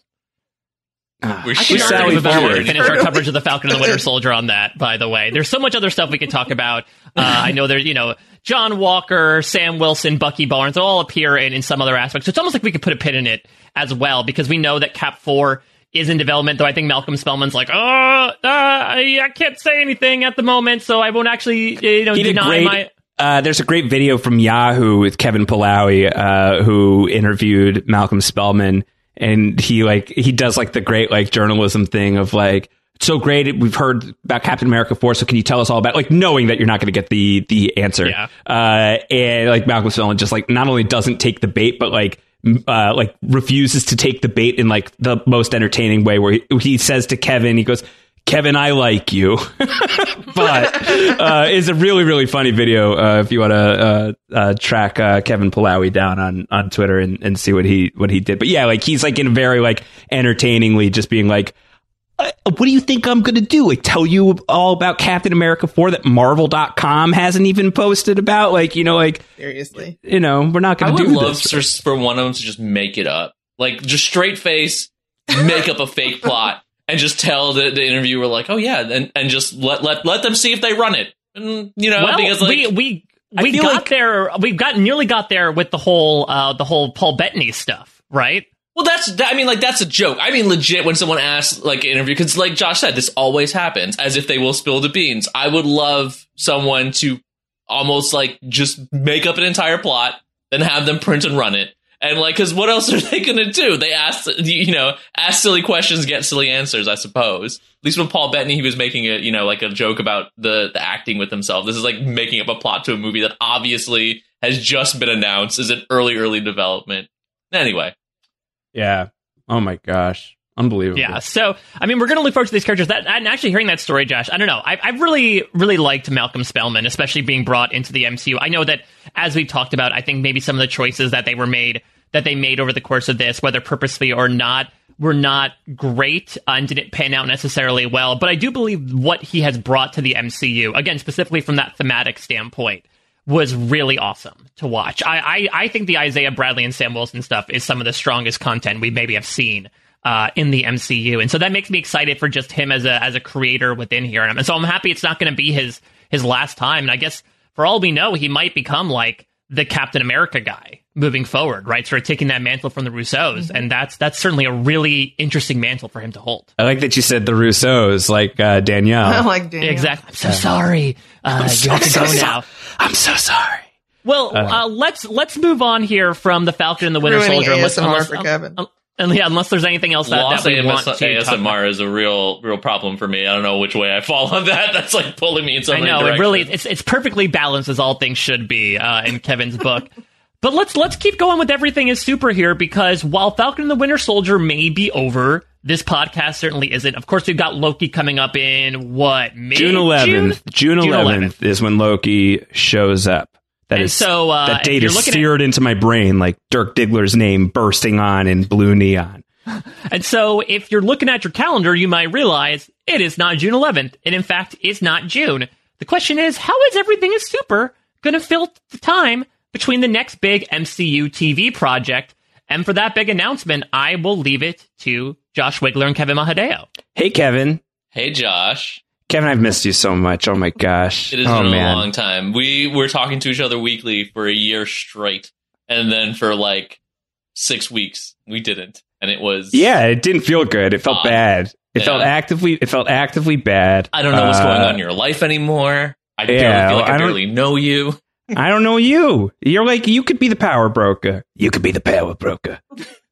Speaker 6: Ah,
Speaker 4: We're
Speaker 3: I
Speaker 4: shooting
Speaker 3: can
Speaker 6: Sally
Speaker 3: argue about
Speaker 6: forward.
Speaker 3: to finish our coverage of the Falcon and the Winter Soldier on that. By the way, there's so much other stuff we can talk about. Uh, I know there's you know John Walker, Sam Wilson, Bucky Barnes all appear in, in some other aspects. So it's almost like we could put a pin in it as well because we know that Cap Four is in development. Though I think Malcolm Spellman's like, oh, uh, I I can't say anything at the moment, so I won't actually you know
Speaker 6: He did
Speaker 3: deny
Speaker 6: great.
Speaker 3: my.
Speaker 6: Uh, there's a great video from Yahoo with Kevin Polowy, uh, who interviewed Malcolm Spellman, and he like he does like the great like journalism thing of like so great we've heard about Captain America four, so can you tell us all about like knowing that you're not going to get the the answer,
Speaker 3: Yeah.
Speaker 6: uh, and like Malcolm Spellman just like not only doesn't take the bait, but like uh, like refuses to take the bait in like the most entertaining way, where he, he says to Kevin, he goes. Kevin, I like you, but uh, it's a really, really funny video. Uh, if you want to uh, uh, track uh, Kevin Polowy down on, on Twitter and, and see what he what he did, but yeah, like he's like in very like entertainingly just being like, uh, "What do you think I'm gonna do? Like tell you all about Captain America four that Marvel.com hasn't even posted about? Like you know, like
Speaker 5: seriously.
Speaker 6: you know, we're not gonna
Speaker 4: would
Speaker 6: do
Speaker 4: love
Speaker 6: this."
Speaker 4: for, for one of them to just make it up, like just straight face, make up a fake plot, and just tell the, the interviewer like, "Oh yeah," and, and just let let let them see if they run it. And, you know,
Speaker 3: well,
Speaker 4: because like
Speaker 3: we we, we got
Speaker 6: like,
Speaker 3: there. We've got nearly got there with the whole uh, the whole Paul Bettany stuff, right?
Speaker 4: Well, that's that, I mean, like that's a joke. I mean, legit. When someone asks like an interview, because like Josh said, this always happens, as if they will spill the beans. I would love someone to almost like just make up an entire plot, then have them print and run it, and like, because what else are they gonna do? They ask, you know, ask silly questions, get silly answers. I suppose. At least with Paul Bettany, he was making a you know like a joke about the the acting with himself. This is like making up a plot to a movie that obviously has just been announced, is an early early development. Anyway.
Speaker 6: Yeah. Oh my gosh. Unbelievable.
Speaker 3: Yeah. So, I mean, we're going to look forward to these characters. That and actually hearing that story, Josh, I don't know. I, I've really, really liked Malcolm Spellman, especially being brought into the MCU. I know that as we've talked about, I think maybe some of the choices that they were made, that they made over the course of this, whether purposely or not, were not great and didn't pan out necessarily well. But I do believe what he has brought to the MCU, again, specifically from that thematic standpoint, was really awesome to watch. I, I, I think the Isaiah Bradley and Sam Wilson stuff is some of the strongest content we maybe have seen uh, in the MCU, and so that makes me excited for just him as a as a creator within here. And so I'm happy it's not going to be his his last time. And I guess for all we know, he might become like the Captain America guy moving forward, right? Sort of taking that mantle from the Russos, and that's that's certainly a really interesting mantle for him to hold.
Speaker 6: I like that you said the Russos, like uh, Danielle.
Speaker 5: I like Daniel.
Speaker 3: Exactly. I'm so sorry. Uh, you have to
Speaker 6: so
Speaker 3: go
Speaker 6: so-
Speaker 3: now.
Speaker 6: I'm so sorry.
Speaker 3: Well, uh, let's let's move on here from the Falcon and the Winter
Speaker 5: Ruining
Speaker 3: Soldier. Unless,
Speaker 5: ASMR
Speaker 3: unless,
Speaker 5: for Kevin.
Speaker 3: um, and yeah, unless there's anything else that,
Speaker 4: Lost
Speaker 3: that we
Speaker 4: AMS
Speaker 3: want to talk about.
Speaker 4: ASMR is a real, real problem for me. I don't know which way I fall on that. That's like pulling me in so
Speaker 3: I
Speaker 4: many
Speaker 3: know it really it's it's perfectly balanced as all things should be uh, in Kevin's book. But let's let's keep going with everything is super here because while Falcon and the Winter Soldier may be over, this podcast certainly isn't. Of course, we've got Loki coming up in what mid
Speaker 6: June 11th. June 11th is when Loki shows up. That
Speaker 3: And
Speaker 6: is
Speaker 3: so, uh,
Speaker 6: that
Speaker 3: if
Speaker 6: date is
Speaker 3: looking at-
Speaker 6: seared into my brain like Dirk Diggler's name bursting on in blue neon.
Speaker 3: And so, if you're looking at your calendar, you might realize it is not June 11th. And in fact, it's not June. The question is, how is everything is super going to fill the time between the next big MCU TV project? And for that big announcement, I will leave it to Josh Wigler and Kevin Mahadeo.
Speaker 6: Hey, Kevin.
Speaker 4: Hey, Josh.
Speaker 6: Kevin, I've missed you so much. Oh my gosh.
Speaker 4: It has
Speaker 6: oh
Speaker 4: been
Speaker 6: man.
Speaker 4: a long time. We were talking to each other weekly for a year straight, and then for like six weeks we didn't, and it was
Speaker 6: Yeah, it didn't feel good. It felt
Speaker 4: Odd.
Speaker 6: bad. It
Speaker 4: Yeah.
Speaker 6: felt actively. It felt actively bad.
Speaker 4: I don't know what's going
Speaker 6: Uh,
Speaker 4: on in your life anymore. I barely
Speaker 6: yeah,
Speaker 4: feel like I,
Speaker 6: I don't-
Speaker 4: barely know you.
Speaker 6: I don't know you. You're like you could be the power broker. You could be the power broker.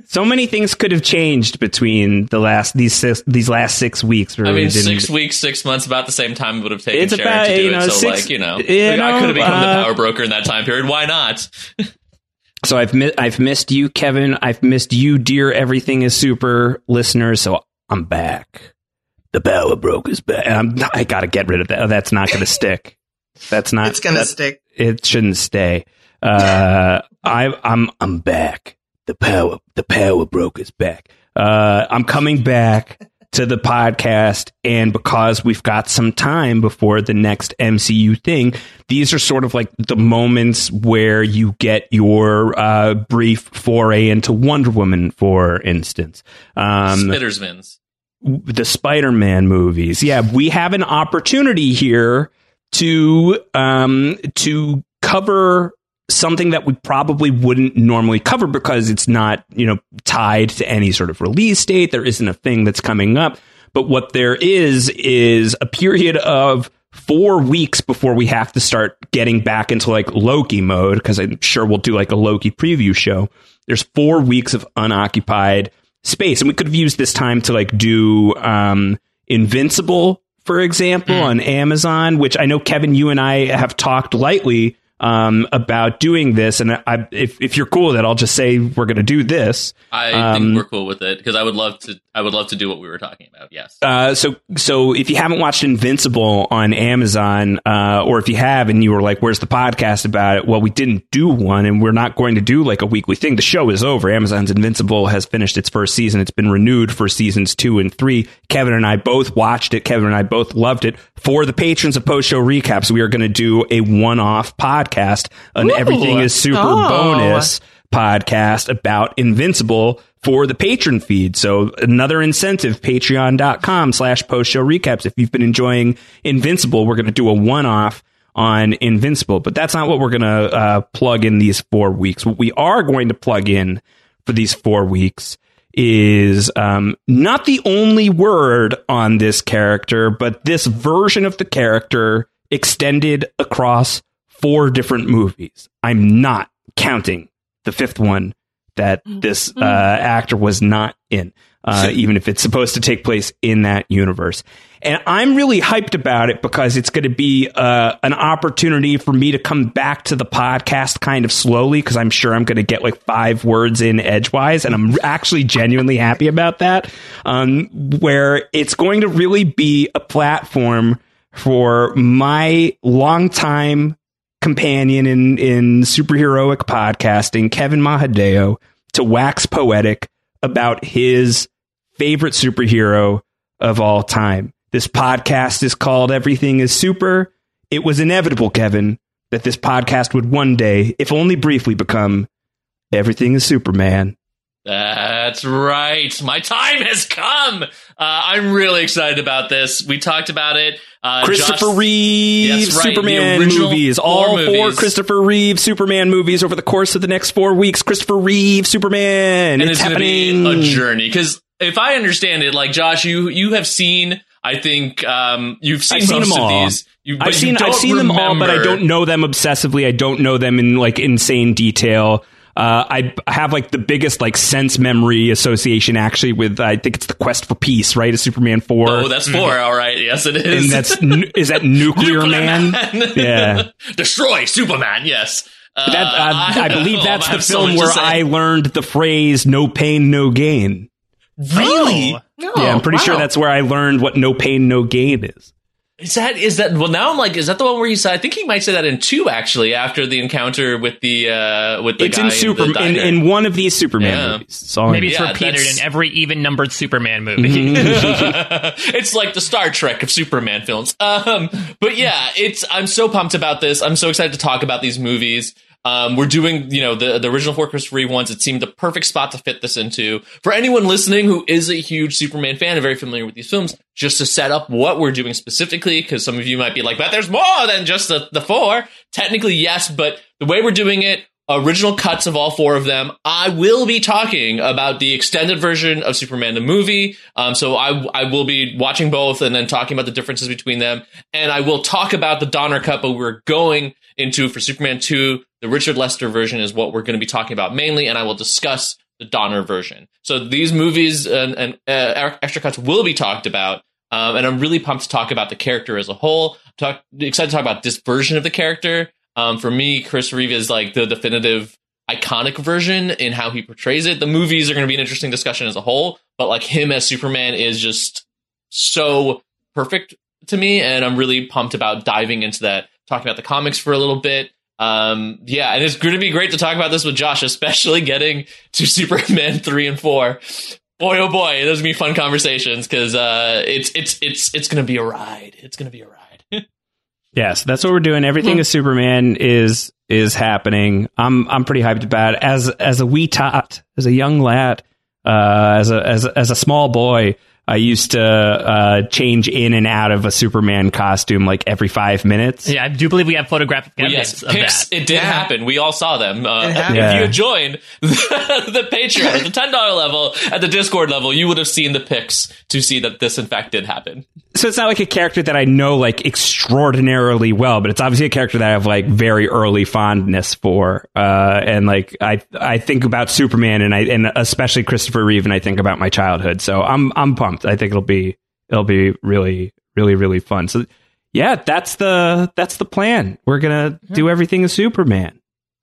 Speaker 6: So many things could have changed between the last these six, these last six weeks.
Speaker 4: I mean, six weeks, six months, about the same time it would have taken
Speaker 6: It's
Speaker 4: Sharon
Speaker 6: about,
Speaker 4: to do
Speaker 6: you
Speaker 4: it. So,
Speaker 6: six-
Speaker 4: like, you know,
Speaker 6: you
Speaker 4: I
Speaker 6: know,
Speaker 4: could have become
Speaker 6: uh,
Speaker 4: the power broker in that time period. Why not?
Speaker 6: So I've mi- I've missed you, Kevin. I've missed you, dear. Everything is super listeners. So I'm back. The power broker's back. And I'm, I got to get rid of that. Oh, that's not going to stick. That's not.
Speaker 5: It's gonna
Speaker 6: that-
Speaker 5: stick.
Speaker 6: It shouldn't stay. Uh, I I'm I'm back. The power the power broke broker's back. Uh, I'm coming back to the podcast, and because we've got some time before the next MCU thing, these are sort of like the moments where you get your uh, brief foray into Wonder Woman, for instance. Um,
Speaker 4: Spittersmans.
Speaker 6: the Spider-Man movies. Yeah, we have an opportunity here to um to cover something that we probably wouldn't normally cover because it's not, you know, tied to any sort of release date. There isn't a thing that's coming up. But what there is is a period of four weeks before we have to start getting back into like Loki mode, because I'm sure we'll do like a Loki preview show. There's four weeks of unoccupied space. And we could have used this time to like do um Invincible, for example, hmm. on Amazon, which I know Kevin, you and I have talked lightly um, about doing this. And I, if if you're cool with it, I'll just say we're going to do this.
Speaker 4: I
Speaker 6: Um,
Speaker 4: think we're cool with it because I would love to. I would love to do what we were talking about. Yes.
Speaker 6: Uh, so, so if you haven't watched Invincible on Amazon, uh, or if you have and you were like, "Where's the podcast about it?" Well, we didn't do one, and we're not going to do like a weekly thing. The show is over. Amazon's Invincible has finished its first season. It's been renewed for seasons two and three. Kevin and I both watched it. Kevin and I both loved it. For the patrons of post show recaps, we are going to do a one off podcast, an
Speaker 5: Ooh.
Speaker 6: everything is super
Speaker 5: Oh.
Speaker 6: bonus podcast about Invincible for the patron feed. So another incentive, patreon.com slash post show recaps. If you've been enjoying Invincible, we're going to do a one off on Invincible, but that's not what we're going to uh, plug in these four weeks. What we are going to plug in for these four weeks is um, not the only word on this character, but this version of the character extended across four different movies. I'm not counting the fifth one that this uh, actor was not in, uh, even if it's supposed to take place in that universe. And I'm really hyped about it because it's going to be uh, an opportunity for me to come back to the podcast kind of slowly because I'm sure I'm going to get like five words in edgewise. And I'm actually genuinely happy about that. Um, where it's going to really be a platform for my longtime companion in, in superheroic podcasting, Kevin Mahadeo, to wax poetic about his favorite superhero of all time. This podcast is called Everything is Super. It was inevitable, Kevin, that this podcast would one day, if only briefly, become Everything is Superman.
Speaker 4: That's right. My time has come. Uh, I'm really excited about this. We talked about it. Uh,
Speaker 6: Christopher
Speaker 4: Josh-
Speaker 6: Reeve
Speaker 4: right,
Speaker 6: Superman movies.
Speaker 4: four
Speaker 6: All four
Speaker 4: movies.
Speaker 6: Christopher Reeve Superman movies over the course of the next four weeks. Christopher Reeve Superman.
Speaker 4: and
Speaker 6: it's,
Speaker 4: it's,
Speaker 6: happening.
Speaker 4: a journey. Because if I understand it, like Josh, you you have seen. I think um, you've seen
Speaker 6: I've seen
Speaker 4: most
Speaker 6: them all.
Speaker 4: of these. You,
Speaker 6: I've seen I've seen them all, but I don't know them obsessively. I don't know them in like insane detail. Uh, I have like the biggest like sense memory association actually with I think it's the Quest for Peace, right? A Superman four.
Speaker 4: Oh, that's 4 All right. Yes, it is.
Speaker 6: and that's is that Nuclear, Man? Yeah.
Speaker 4: Destroy Superman. Yes. Uh,
Speaker 6: That uh, I believe
Speaker 4: oh,
Speaker 6: that's
Speaker 4: I
Speaker 6: the
Speaker 4: have so
Speaker 6: film where. I learned the phrase "no pain, no gain."
Speaker 4: really.
Speaker 5: No,
Speaker 6: yeah, I'm pretty
Speaker 5: wow.
Speaker 6: sure that's where I learned what "no pain, no gain" is.
Speaker 4: Is that is that? Well, now I'm like, is that the one where he said? I think he might say that in two actually. After the encounter with the uh with the
Speaker 6: It's
Speaker 4: guy
Speaker 6: in
Speaker 4: the
Speaker 6: Super in,
Speaker 4: diner.
Speaker 6: in one of these Superman
Speaker 4: Yeah.
Speaker 6: movies. That's all I
Speaker 3: Maybe it's
Speaker 4: Yeah,
Speaker 3: repeated
Speaker 4: that's-
Speaker 3: in every even numbered Superman movie.
Speaker 4: it's like the Star Trek of Superman films. Um, but yeah, it's I'm so pumped about this. I'm so excited to talk about these movies. Um, we're doing, you know, the the original Christopher Reeve ones. It seemed the perfect spot to fit this into. For anyone listening who is a huge Superman fan and very familiar with these films, just to set up what we're doing specifically, because some of you might be like, "But there's more than just the the four. Technically, yes, but the way we're doing it, original cuts of all four of them. I will be talking about the extended version of Superman the movie. Um, so I I will be watching both and then talking about the differences between them. And I will talk about the Donner Cut, but we're going into for Superman 2, the Richard Lester version is what we're going to be talking about mainly, and I will discuss the Donner version. So these movies and, and uh, extra cuts will be talked about. Um, and I'm really pumped to talk about the character as a whole. Talk, excited to talk about this version of the character. Um, for me, Chris Reeve is like the definitive iconic version in how he portrays it. The movies are going to be an interesting discussion as a whole, but like him as Superman is just so perfect to me, and I'm really pumped about diving into that, talking about the comics for a little bit. Um, yeah, and it's going to be great to talk about this with Josh, especially getting to Superman three and four. Boy, oh boy, those are gonna be fun conversations because uh, it's it's it's it's going to be a ride. It's going to be a ride.
Speaker 6: Yes, that's what we're doing. Everything is Superman is is happening. I'm I'm pretty hyped about it. As as a wee tot, as a young lad, uh, as a as a, as a small boy, I used to uh, change in and out of a Superman costume like every five minutes.
Speaker 3: yeah, I do believe we have photographic
Speaker 4: Well,
Speaker 3: evidence
Speaker 4: yes,
Speaker 3: of
Speaker 4: pics,
Speaker 3: that.
Speaker 4: it did happen. We all saw them. Uh,
Speaker 5: It
Speaker 4: if
Speaker 5: happened.
Speaker 4: you had joined the, the Patreon at the ten dollar level, at the Discord level, you would have seen the pics to see that this in fact did happen.
Speaker 6: So it's not like a character that I know like extraordinarily well, but it's obviously a character that I have like very early fondness for. Uh, and like I I think about Superman and I and especially Christopher Reeve and I think about my childhood. So I'm I'm pumped. I think it'll be it'll be really really really fun. So yeah, that's the that's the plan. We're gonna do everything as Superman.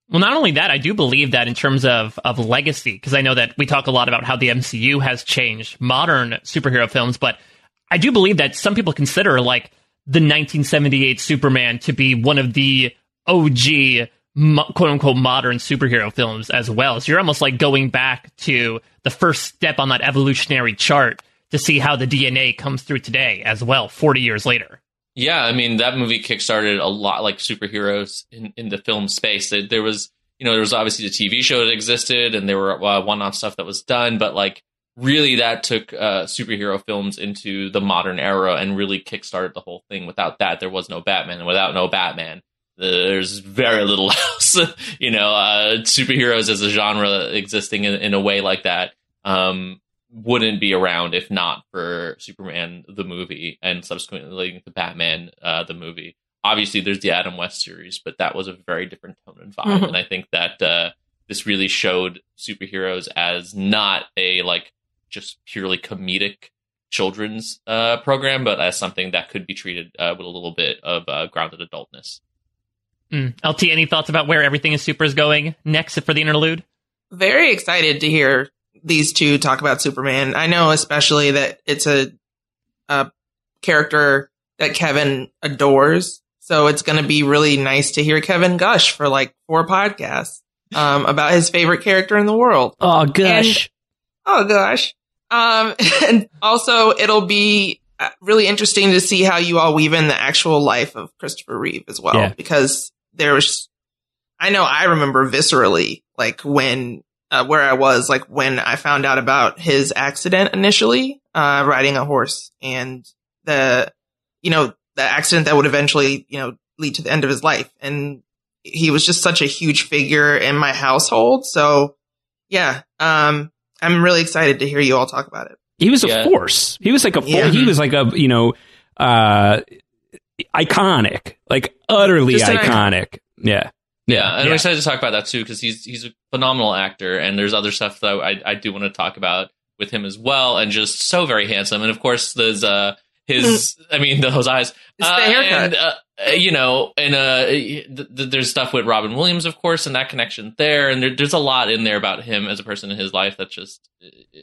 Speaker 3: Well, not only that, I do believe that in terms of, of legacy, because I know that we talk a lot about how the MCU has changed modern superhero films, but I do believe that some people consider like the 1978 Superman to be one of the OG quote unquote modern superhero films as well. So you're almost like going back to the first step on that evolutionary chart to see how the DNA comes through today as well, 40 years later.
Speaker 4: Yeah, I mean that movie kickstarted a lot like superheroes in, in the film space. There, was, you know, there was obviously the TV show that existed, and there were uh, one-off stuff that was done, but like really that took uh, superhero films into the modern era and really kickstarted the whole thing. Without that, there was no Batman, and without no Batman, there's very little else. you know, uh, superheroes as a genre existing in, in a way like that. Um, wouldn't be around if not for Superman the movie and subsequently the Batman uh, the movie. Obviously, there's the Adam West series, but that was a very different tone and vibe.
Speaker 5: Mhm.
Speaker 4: And I think that uh, this really showed superheroes as not a like just purely comedic children's uh, program, but as something that could be treated uh, with a little bit of uh, grounded adultness.
Speaker 3: Mm. LT, any thoughts about where everything is super is going next for the interlude?
Speaker 5: Very excited to hear these two talk about Superman. I know especially that it's a, a character that Kevin adores. So it's going to be really nice to hear Kevin gush for like four podcasts um, about his favorite character in the world.
Speaker 6: Oh
Speaker 5: gosh. oh gosh. Um, and also it'll be uh, really interesting to see how you all weave in the actual life of Christopher Reeve as well,
Speaker 6: Yeah.
Speaker 5: because there was, I know I remember viscerally, like when uh, where I was like when I found out about his accident initially, uh, riding a horse and the, you know, the accident that would eventually, you know, lead to the end of his life. And he was just such a huge figure in my household. So yeah, um, I'm really excited to hear you all talk about it.
Speaker 6: He was a
Speaker 4: Yeah.
Speaker 6: force. He was like a.
Speaker 5: Yeah.
Speaker 6: He was like a you know, uh, iconic, like utterly
Speaker 5: Just an
Speaker 6: iconic. Yeah.
Speaker 4: Yeah, and
Speaker 6: Yeah.
Speaker 4: I'm excited to talk about that too because he's he's a phenomenal actor, and there's other stuff that I I do want to talk about with him as well, and just so very handsome, and of course there's uh his I mean those eyes, Uh, and uh, you know, and uh th- th- there's stuff with Robin Williams, of course, and that connection there, and there, there's a lot in there about him as a person in his life that's just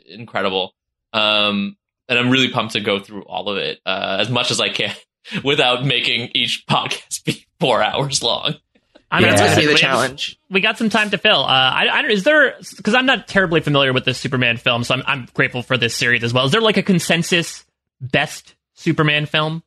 Speaker 4: incredible. Um, and I'm really pumped to go through all of it uh, as much as I can without making each podcast be four hours long.
Speaker 3: I'm
Speaker 6: Yeah.
Speaker 5: That's gonna be the
Speaker 3: We-
Speaker 5: challenge.
Speaker 3: We got some time to fill. Uh, I, I is there because I'm not terribly familiar with the Superman film, so I'm, I'm grateful for this series as well. Is there like a consensus best Superman film?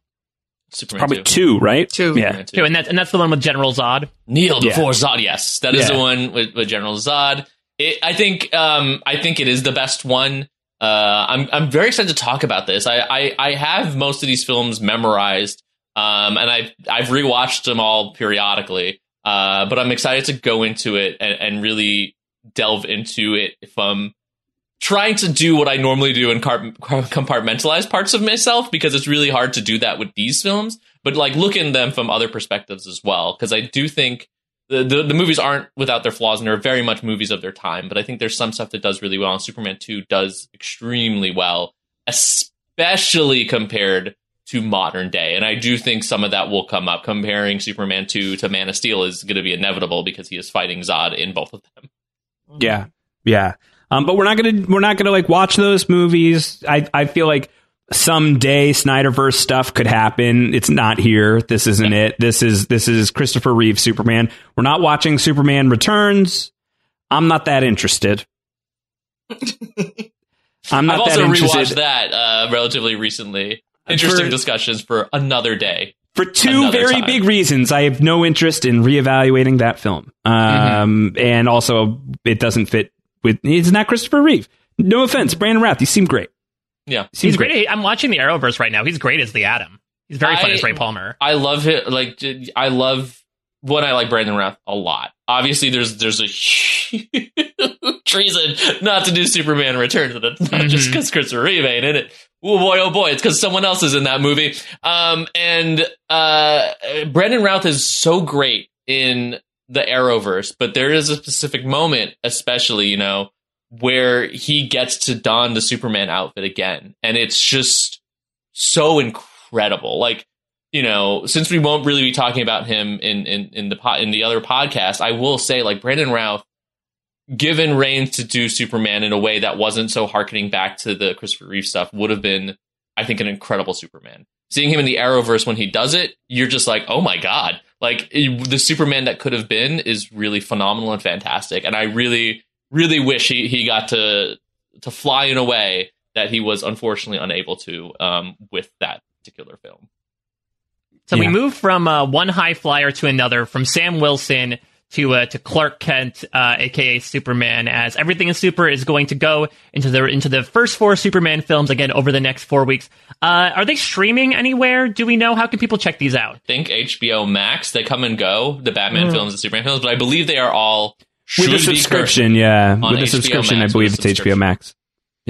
Speaker 4: Superman
Speaker 6: Probably
Speaker 4: 2.
Speaker 6: two, right?
Speaker 5: Two.
Speaker 6: Yeah.
Speaker 4: Superman 2.
Speaker 3: And that's and that's the one with General Zod.
Speaker 4: Kneel
Speaker 6: Yeah.
Speaker 4: before Zod. Yes, that is
Speaker 6: Yeah.
Speaker 4: the one with, with General Zod. It, I think um, I think it is the best one. Uh, I'm I'm very excited to talk about this. I, I, I have most of these films memorized, um, and I've I've rewatched them all periodically. Uh, but I'm excited to go into it and, and really delve into it if I'm trying to do what I normally do and compartmentalize parts of myself because it's really hard to do that with these films. But like look in them from other perspectives as well because I do think the, the the movies aren't without their flaws and they're very much movies of their time. But I think there's some stuff that does really well, and Superman Two does extremely well, especially compared to modern day. And I do think some of that will come up. Comparing Superman Two to Man of Steel is going to be inevitable because he is fighting Zod in both of them.
Speaker 6: Yeah, yeah. Um, but we're not gonna we're not gonna like watch those movies. I I feel like someday Snyderverse stuff could happen. It's not here. This isn't it. This is this is Christopher Reeve Superman. We're not watching Superman Returns. I'm not that interested. I'm not
Speaker 4: I've also
Speaker 6: interested.
Speaker 4: rewatched that uh, relatively recently. Interesting
Speaker 6: For-
Speaker 4: discussions for another day.
Speaker 6: For two very
Speaker 4: time.
Speaker 6: big reasons, I have no interest in reevaluating that film. Um, and also, it doesn't fit with. It's not Christopher Reeve. No offense, Brandon Routh. You seem great.
Speaker 4: Yeah,
Speaker 6: Seems
Speaker 3: He's great. I'm watching the Arrowverse right now. He's great as the Atom. He's very fun
Speaker 4: I-
Speaker 3: as Ray Palmer.
Speaker 4: I love it. Like I love one. I like Brandon Routh a lot. Obviously, there's there's a huge reason not to do Superman Returns, and it's not just
Speaker 3: Mhm.
Speaker 4: because Christopher Reeve ain't in it. Oh boy, oh boy, it's because someone else is in that movie. Um, and uh, Brandon Routh is so great in the Arrowverse, but there is a specific moment, especially you know, where he gets to don the Superman outfit again, and it's just so incredible. Like you know, since we won't really be talking about him in in in the in the other podcast, I will say like Brandon Routh, given reins to do Superman in a way that wasn't so harkening back to the Christopher Reeve stuff, would have been, I think, an incredible Superman. Seeing him in the Arrowverse when he does it, you're just like, oh my god! Like the Superman that could have been is really phenomenal and fantastic, and I really, really wish he he got to to fly in a way that he was unfortunately unable to um, with that particular film.
Speaker 3: So we move from uh, one high flyer to another, from Sam Wilson to uh, to Clark Kent, uh, aka Superman, as everything in Super is going to go into the into the first four Superman films again over the next four weeks. Uh, are they streaming anywhere? Do we know? How can people check these out?
Speaker 4: think HBO Max. They come and go, the Batman
Speaker 3: Mm.
Speaker 4: films, the Superman films, but I believe they are all
Speaker 6: With a subscription, yeah. With a
Speaker 4: HBO
Speaker 6: subscription,
Speaker 4: Max,
Speaker 6: I believe it's
Speaker 4: a
Speaker 6: HBO
Speaker 4: subscription.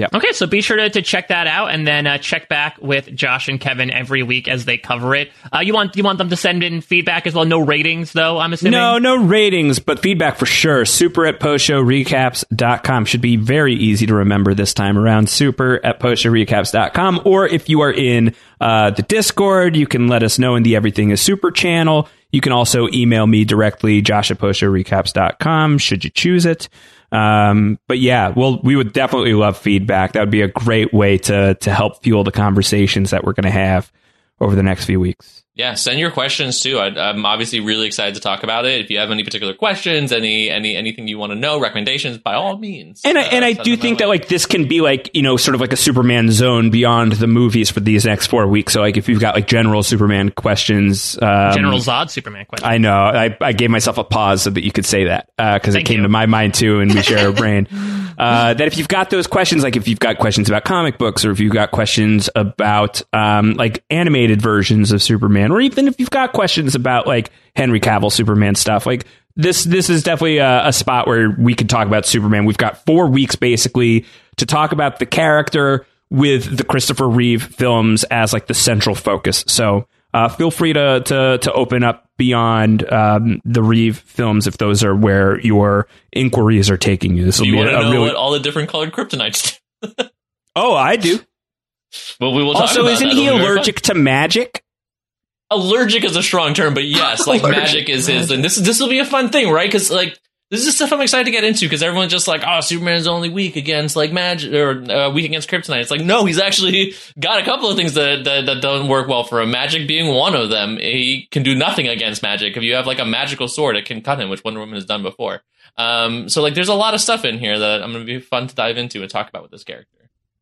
Speaker 6: Max.
Speaker 3: Okay, so be sure to, to check that out, and then uh, check back with Josh and Kevin every week as they cover it. Uh, you want you want them to send in feedback as well? No ratings though. I'm assuming.
Speaker 6: No, no ratings, but feedback for sure. Super at postshowrecaps.com should be very easy to remember this time around. Super at postshowrecaps.com. Or if you are in uh, the Discord, you can let us know in the Everything is Super channel. You can also email me directly, josh at postshowrecaps.com, should you choose it. Um, but yeah, well, we would definitely love feedback. That would be a great way to to help fuel the conversations that we're going to have over the next few weeks.
Speaker 4: Yeah, send your questions too. I, I'm obviously really excited to talk about it. If you have any particular questions, any any anything you want to know, recommendations, by all means.
Speaker 6: And I, and I do think that like this can be like you know sort of like a Superman zone beyond the movies for these next four weeks. So like if you've got like general Superman questions, um,
Speaker 3: General Zod Superman questions.
Speaker 6: I know I, I gave myself a pause so that you could say that because it came
Speaker 3: you.
Speaker 6: to my mind too, and we share a brain. Uh, that if you've got those questions, like if you've got questions about comic books, or if you've got questions about um, like animated versions of Superman, or even if you've got questions about like Henry Cavill Superman stuff, like this this is definitely a, a spot where we could talk about Superman. We've got four weeks basically to talk about the character with the Christopher Reeve films as like the central focus. So uh, feel free to, to to open up beyond um, the Reeve films if those are where your inquiries are taking you. This will be a, a really.
Speaker 4: all the different colored kryptonites
Speaker 6: oh, I do.
Speaker 4: Well, we will talk
Speaker 6: Also, isn't he
Speaker 4: It'll be very
Speaker 6: allergic to magic?
Speaker 4: Allergic is a strong term, but yes, like
Speaker 5: Allergic
Speaker 4: magic is his, and this this will be a fun thing, right? Because like this is stuff I'm excited to get into because everyone's just like, oh, Superman's only weak against like magic or uh, weak against kryptonite. It's like no, he's actually got a couple of things that, that that don't work well for him. Magic being one of them. He can do nothing against magic. If you have like a magical sword, it can cut him, which Wonder Woman has done before. Um, so like, there's a lot of stuff in here that I'm going to be fun to dive into and talk about with this character.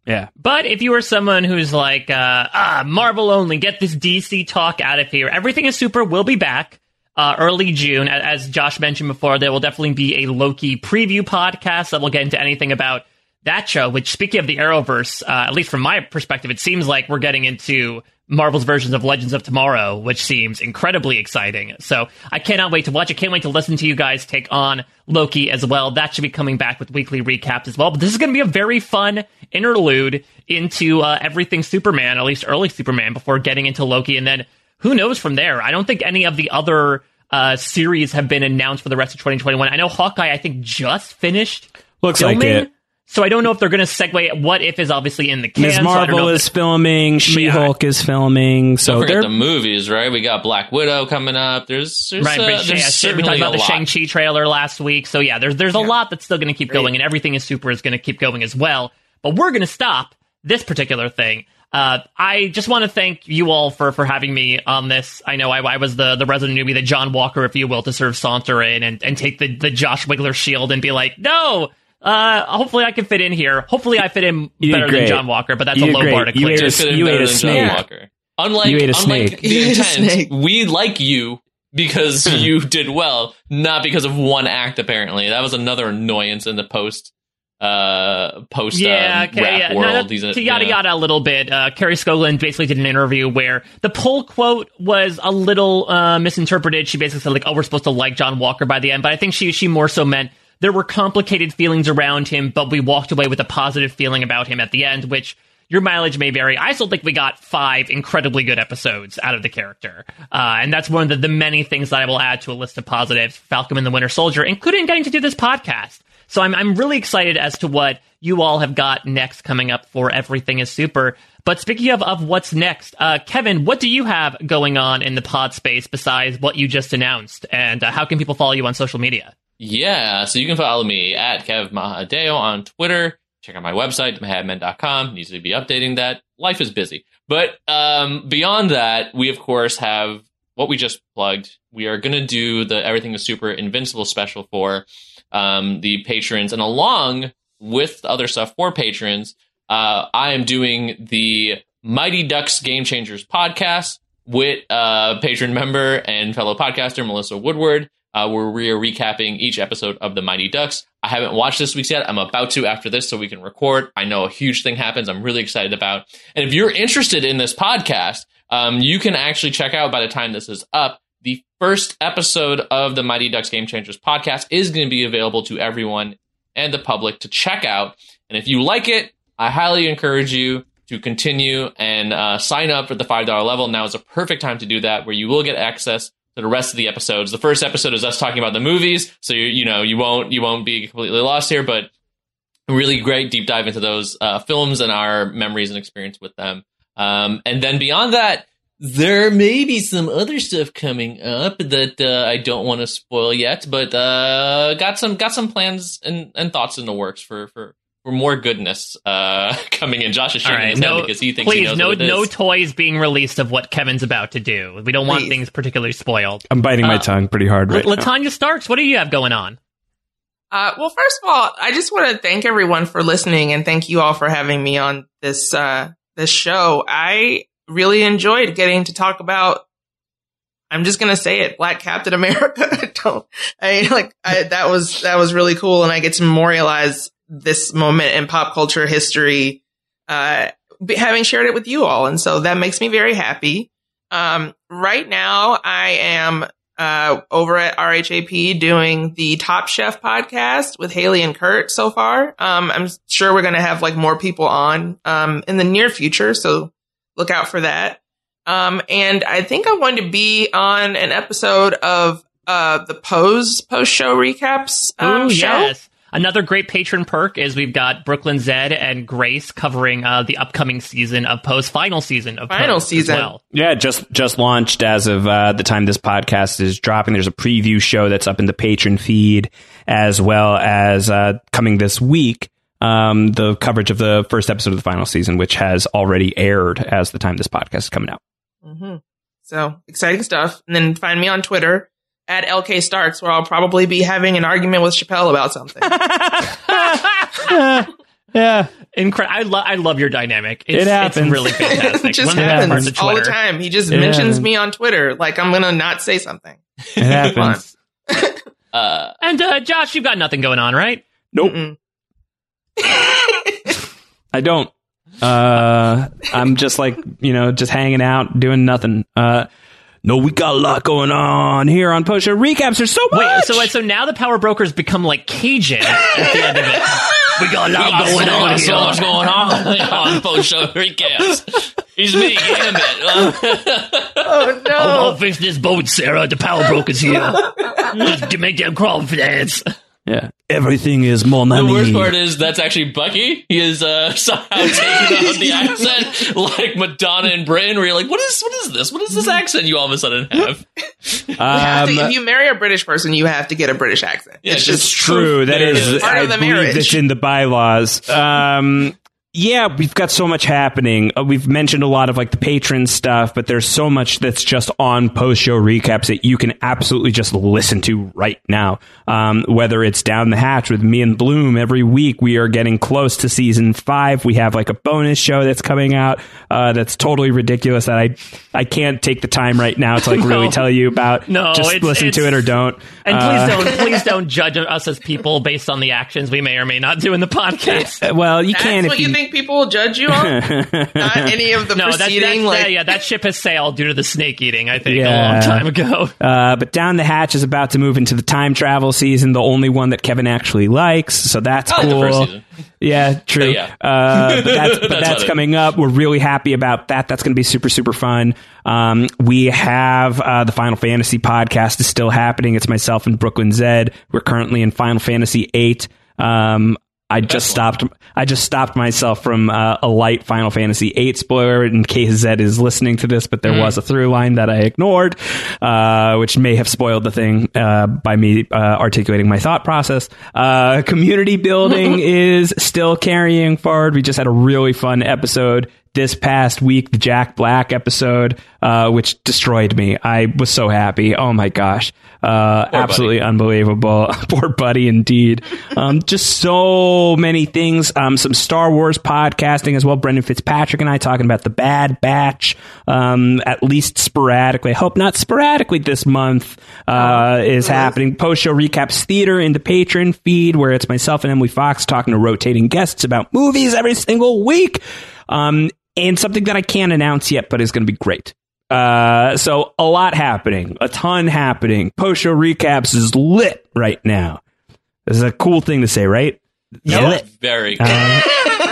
Speaker 6: Yeah.
Speaker 3: But if you are someone who's like, uh, ah, Marvel only, get this DC talk out of here. Everything is super. We'll be back uh, early June. As Josh mentioned before, there will definitely be a Loki preview podcast that will get into anything about that show. Which, speaking of the Arrowverse, uh, at least from my perspective, it seems like we're getting into Marvel's versions of Legends of Tomorrow, which seems incredibly exciting. So I cannot wait to watch it. Can't wait to listen to you guys take on Loki as well. That should be coming back with weekly recaps as well. But this is going to be a very fun interlude into uh, everything Superman, at least early Superman, before getting into Loki. And then who knows from there? I don't think any of the other uh, series have been announced for the rest of 2021. I know Hawkeye, I think, just finished
Speaker 6: Looks like it.
Speaker 3: So I don't know if they're going to segue. What if is obviously in the can.
Speaker 6: Ms.
Speaker 3: so I don't
Speaker 6: Marvel
Speaker 3: know if
Speaker 6: is filming. She Hulk is filming. So
Speaker 4: Don't forget the movies, right? We got Black Widow coming up. There's, there's,
Speaker 3: right,
Speaker 4: uh,
Speaker 3: but
Speaker 4: there's
Speaker 3: yeah, we talked about the. Shang Chi trailer last week. So yeah, there's there's a lot that's still going to keep going, and everything is super is going to keep going as well. But we're going to stop this particular thing. Uh, I just want to thank you all for for having me on this. I know I, I was the the resident newbie, the John Walker, if you will, to sort of saunter in and, and take the the Josh Wigler shield and be like, no. Uh, hopefully I can fit in here. Hopefully I fit in
Speaker 6: You
Speaker 3: better than. John Walker, but that's
Speaker 6: You
Speaker 3: a low
Speaker 6: great.
Speaker 3: bar to
Speaker 6: You
Speaker 3: clear.
Speaker 6: ate a-
Speaker 4: Did fit in
Speaker 6: you
Speaker 4: better
Speaker 6: ate a
Speaker 4: than
Speaker 6: snake.
Speaker 4: Walker. Unlike,
Speaker 6: You ate a
Speaker 4: unlike the
Speaker 5: You ate a
Speaker 4: intent,
Speaker 5: snake.
Speaker 4: we like you because you did well, not because of one act. Apparently, that was another annoyance in the post, uh, post
Speaker 3: yeah,
Speaker 4: um,
Speaker 3: okay,
Speaker 4: rap
Speaker 3: yeah.
Speaker 4: World.
Speaker 3: that-
Speaker 4: These,
Speaker 3: to yada
Speaker 4: you know.
Speaker 3: yada a little bit. Uh, Kari Skogland basically did an interview where the poll quote was a little uh, misinterpreted. She basically said like, "Oh, we're supposed to like John Walker by the end," but I think she she more so meant there were complicated feelings around him, but we walked away with a positive feeling about him at the end, which. Your mileage may vary. I still think we got five incredibly good episodes out of the character. Uh, and that's one of the, the many things that I will add to a list of positives Falcon and the Winter Soldier, including getting to do this podcast. So I'm I'm really excited as to what you all have got next coming up for Everything is Super. But speaking of of what's next, uh, Kevin, what do you have going on in the pod space besides what you just announced? And uh, how can people follow you on social media?
Speaker 4: Yeah, so you can follow me at Kev Mahadeo on Twitter. Check out my website, mahadmen.com. Needs to be updating that. Life is busy. But um, beyond that, we of course have what we just plugged. We are going to do the Everything is Super Invincible special for um, the patrons. And along with the other stuff for patrons, uh, I am doing the Mighty Ducks Game Changers podcast with uh, patron member and fellow podcaster Melissa Woodward, uh, where we are recapping each episode of the Mighty Ducks. I haven't watched this week's yet. I'm about to after this so we can record. I know a huge thing happens. I'm really excited about. And if you're interested in this podcast, um, you can actually check out by the time this is up. The first episode of the Mighty Ducks Game Changers podcast is going to be available to everyone and the public to check out. And if you like it, I highly encourage you to continue and uh, sign up for the $5 level. Now is a perfect time to do that, where you will get access the rest of the episodes. The first episode is us talking about the movies, so you, you know you won't you won't be completely lost here, but really great deep dive into those uh, films and our memories and experience with them. Um, and then beyond that, there may be some other stuff coming up that uh, I don't want to spoil yet, but uh, got some got some plans and, and thoughts in the works for for for more goodness uh, coming in. Josh is
Speaker 3: All
Speaker 4: shaking
Speaker 3: right,
Speaker 4: his head
Speaker 3: no,
Speaker 4: because he thinks he knows
Speaker 3: no,
Speaker 4: what it is.
Speaker 3: no toys being released of what Kevin's about to do. We don't want things particularly spoiled.
Speaker 6: I'm biting my
Speaker 3: Uh,
Speaker 6: tongue pretty hard right now.
Speaker 3: Latanya Starks, what do you have going on?
Speaker 5: Uh, well, first of all, I just want to thank everyone for listening and thank you all for having me on this, uh, this show. I really enjoyed getting to talk about, I'm just going to say it, Black Captain America. I don't, I like, I, that was, that was really cool. And I get to memorialize this moment in pop culture history, uh, having shared it with you all. And so that makes me very happy. Um, right now I am uh, over at RHAP doing the Top Chef podcast with Haley and Kurt so far. Um, I'm sure we're going to have like more people on, um, in the near future. So look out for that. Um, and I think I'm going to be on an episode of, uh, the Pose post show recaps, um,
Speaker 3: Ooh,
Speaker 5: show.
Speaker 3: yes. Another great patron perk is we've got Brooklyn Zed and Grace covering uh, the upcoming season of Post, final season of
Speaker 5: Final
Speaker 3: Pose as
Speaker 5: season.
Speaker 3: well.
Speaker 6: Yeah, just just launched as of uh, the time this podcast is dropping. There's a preview show that's up in the patron feed, as well as uh, coming this week. Um, the coverage of the first episode of the final season, which has already aired as the time this podcast is coming out.
Speaker 5: hmm So exciting stuff. And then find me on Twitter at LK Starks, where I'll probably be having an argument with Chappelle about something.
Speaker 6: yeah,
Speaker 3: Incre- I, lo- I love your dynamic. It's,
Speaker 6: It
Speaker 3: It's
Speaker 6: happens.
Speaker 3: really fantastic.
Speaker 5: it just
Speaker 3: One of the best parts
Speaker 5: happens
Speaker 3: of
Speaker 5: all the time. He just
Speaker 6: It
Speaker 5: mentions
Speaker 6: happens.
Speaker 5: me on Twitter like I'm gonna not say something.
Speaker 6: It happens.
Speaker 4: Uh,
Speaker 3: And uh, Josh, you've got nothing going on, right?
Speaker 6: nope, I don't. Uh, I'm just like you know, just hanging out, doing nothing. Uh, no, we got a lot going on here on Post Show Recaps. There's so much.
Speaker 3: Wait, so so now the power brokers become like Cajun at the end of it. We got a lot
Speaker 4: got
Speaker 3: going
Speaker 4: so
Speaker 3: on
Speaker 4: much- so much going on on post show recaps. He's me, Gambit.
Speaker 5: Oh no!
Speaker 3: I'll, I'll fix this boat, Sarah. The power brokers here. Just to make them crawl for dance.
Speaker 6: Yeah, everything is more
Speaker 4: The worst part is that's actually Bucky. He is uh, somehow taking on the accent like Madonna in Britain, where you're like, what is what is this? What is this accent you all of a sudden have?
Speaker 5: You have to-
Speaker 6: Um,
Speaker 5: if you marry a British person, you have to get a British accent.
Speaker 4: Yeah,
Speaker 5: it's
Speaker 4: just
Speaker 5: just
Speaker 6: True, that
Speaker 4: There it
Speaker 6: is
Speaker 4: is.
Speaker 5: Part
Speaker 6: I
Speaker 5: of the marriage.
Speaker 6: that's in the bylaws. Um, yeah, we've got so much happening. Uh, we've mentioned a lot of like the patron stuff, but there's so much that's just on post show recaps that you can absolutely just listen to right now. Um, whether it's down the hatch with me and Bloom every week, we are getting close to season five. We have like a bonus show that's coming out uh, that's totally ridiculous that I I can't take the time right now to like really tell you about.
Speaker 3: No,
Speaker 6: just
Speaker 3: it's-
Speaker 6: listen to it or don't.
Speaker 3: And
Speaker 6: Uh,
Speaker 3: please don't please don't judge us as people based on the actions we may or may not do in the podcast.
Speaker 6: Well, you
Speaker 5: That's
Speaker 6: can if
Speaker 5: what you,
Speaker 6: you
Speaker 5: think people will judge you on? Not any of the
Speaker 3: No, that's,
Speaker 5: preceding.
Speaker 3: that's
Speaker 5: like,
Speaker 3: that, yeah, that ship has sailed due to the snake eating. I think a long time ago.
Speaker 6: Uh, but Down the Hatch is about to move into the time travel season, the only one that Kevin actually likes. So that's
Speaker 4: I like the
Speaker 6: cool.
Speaker 4: first season.
Speaker 6: Yeah, true.
Speaker 4: But yeah.
Speaker 6: Uh, but that's, but
Speaker 4: That's
Speaker 6: that's coming up. We're really happy about that. That's going to be super, super fun. Um, we have uh, the Final Fantasy podcast is still happening. It's myself and Brooklyn Zed. We're currently in Final Fantasy eight. Um, I just stopped. I just stopped myself from uh, a light Final Fantasy VIII spoiler in case Zed is listening to this. But there was a through line that I ignored, uh, which may have spoiled the thing uh, by me uh, articulating my thought process. Uh, community building is still carrying forward. We just had a really fun episode this past week, the Jack Black episode, uh, which destroyed me. I was so happy. Oh my gosh. Uh, absolutely unbelievable. Poor buddy, indeed. Um, just so many things. Um, some Star Wars podcasting as well. Brendan Fitzpatrick and I talking about the Bad Batch, um, at least sporadically. I hope not sporadically this month, uh, is happening. Post show recaps theater in the patron feed where it's myself and Emily Fox talking to rotating guests about movies every single week. Um, and something that I can't announce yet, but is going to be great. Uh, so a lot happening, a ton happening. Post show recaps is lit right now. This is a cool thing to say, right?
Speaker 3: Yep.
Speaker 6: Lit.
Speaker 4: Very good.
Speaker 6: Uh,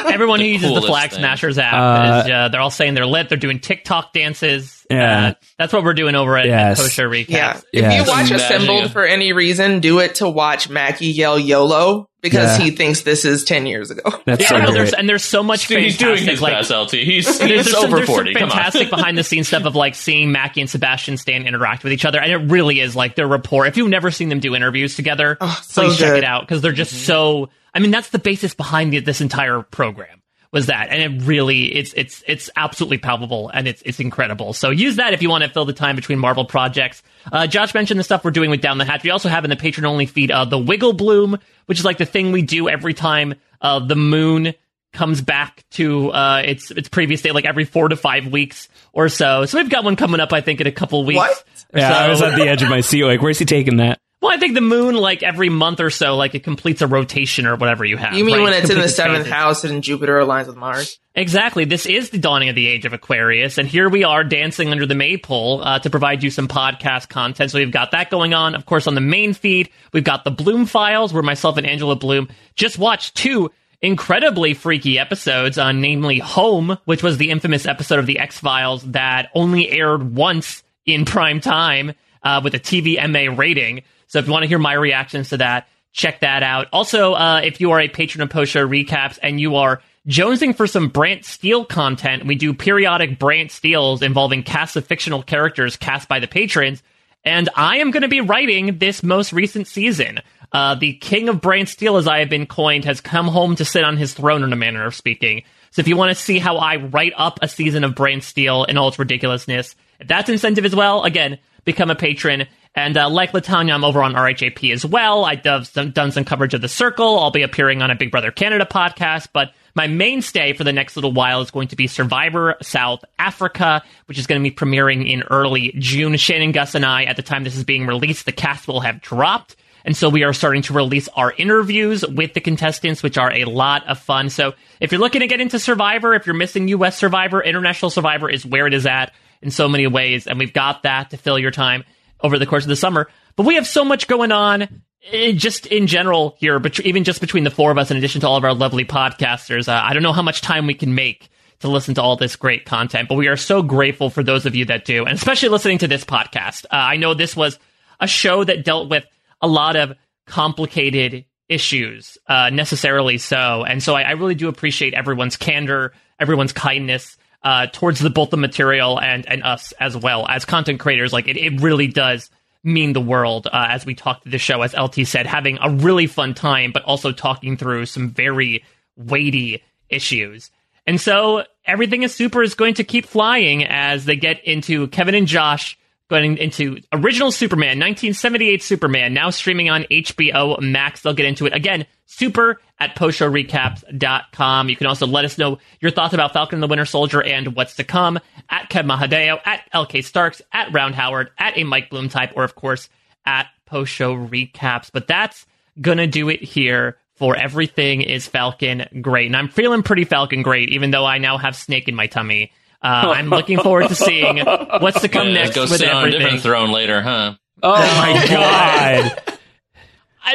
Speaker 3: Everyone who uses the
Speaker 4: coolest
Speaker 3: Flag
Speaker 4: thing.
Speaker 3: Smashers app
Speaker 6: Uh,
Speaker 3: is uh, they're all saying they're lit. They're doing TikTok dances.
Speaker 6: Yeah.
Speaker 3: Uh, that's what we're doing over at,
Speaker 6: Yes.
Speaker 3: at Post Show Recap.
Speaker 5: Yeah. If
Speaker 6: Yes.
Speaker 5: you watch Assembled for any reason, do it to watch Mackie yell YOLO because
Speaker 6: Yeah.
Speaker 5: he thinks this is 10 years ago.
Speaker 6: That's
Speaker 3: yeah,
Speaker 6: so
Speaker 3: no, there's and there's so much
Speaker 4: Dude, he's
Speaker 3: fantastic
Speaker 4: doing his
Speaker 3: like
Speaker 4: best, LT. He's,
Speaker 3: there's,
Speaker 4: he's
Speaker 3: there's some,
Speaker 4: over
Speaker 3: there's some
Speaker 4: 40. Come on.
Speaker 3: fantastic behind the scenes stuff of like seeing Mackie and Sebastian Stan interact with each other, and it really is like their rapport. If you've never seen them do interviews together, oh,
Speaker 5: so
Speaker 3: please check it out because they're just mm-hmm. so. I mean, that's the basis behind the, this entire program was that, and it really it's it's it's absolutely palpable and it's it's incredible. So use that if you want to fill the time between Marvel projects. Uh, Josh mentioned the stuff we're doing with Down the Hatch. We also have in the patron only feed uh, the Wiggle Bloom, which is like the thing we do every time uh, the moon comes back to uh, its its previous state, like every four to five weeks or so. So we've got one coming up, I think, in a couple weeks.
Speaker 5: What?
Speaker 6: Yeah, I was at the edge of my seat. Like, where's he taking that?
Speaker 3: Well, I think the moon, like every month or so, like it completes a rotation or whatever you have.
Speaker 5: You mean
Speaker 3: right?
Speaker 5: when it's in the seventh
Speaker 3: phases.
Speaker 5: house and Jupiter aligns with Mars?
Speaker 3: Exactly. This is the dawning of the age of Aquarius, and here we are dancing under the maypole uh, to provide you some podcast content. So we've got that going on. Of course, on the main feed, we've got the Bloom Files, where myself and Angela Bloom just watched two incredibly freaky episodes, uh, namely Home, which was the infamous episode of the X Files that only aired once in prime time uh, with a TVMA rating. So if you want to hear my reactions to that, check that out. Also, uh, if you are a patron of Post Show Recaps and you are jonesing for some Brant Steele content, we do periodic Brant Steels involving casts of fictional characters cast by the patrons. And I am going to be writing this most recent season. Uh, the king of Brant Steele, as I have been coined, has come home to sit on his throne in a manner of speaking. So if you want to see how I write up a season of Brant Steele and all its ridiculousness, if that's incentive as well, again, become a patron. And uh, like Latanya, I'm over on RHAP as well. I've done some, done some coverage of The Circle. I'll be appearing on a Big Brother Canada podcast. But my mainstay for the next little while is going to be Survivor South Africa, which is going to be premiering in early June. Shannon, Gus, and I, at the time this is being released, the cast will have dropped. And so we are starting to release our interviews with the contestants, which are a lot of fun. So if you're looking to get into Survivor, if you're missing US Survivor, International Survivor is where it is at in so many ways. And we've got that to fill your time over the course of the summer. But we have so much going on. eh, Just in general here, but even just between the four of us, in addition to all of our lovely podcasters, uh, I don't know how much time we can make to listen to all this great content, but we are so grateful for those of you that do, and especially listening to this podcast. Uh, I know this was a show that dealt with a lot of complicated issues, uh, necessarily so. And so I, I really do appreciate everyone's candor, everyone's kindness uh, towards the both the material and and us as well as content creators. Like it, it really does mean the world uh, as we talk to the show. As LT said, having a really fun time, but also talking through some very weighty issues. And so everything is super is going to keep flying as they get into Kevin and Josh going into original Superman, 1978 Superman, now streaming on HBO Max. They'll get into it again. Super at postshowrecaps.com. You can also let us know your thoughts about Falcon and the Winter Soldier and what's to come at Kev Mahadeo, at LK Starks, at Round Howard, at a Mike Bloom type, or of course at Post Show Recaps. But that's gonna do it here for everything is Falcon great. And I'm feeling pretty Falcon great, even though I now have Snake in my tummy. Uh, I'm looking forward to seeing what's to come
Speaker 4: Yeah,
Speaker 3: next
Speaker 4: go
Speaker 3: with
Speaker 4: sit on a different throne later, huh?
Speaker 6: Oh my god.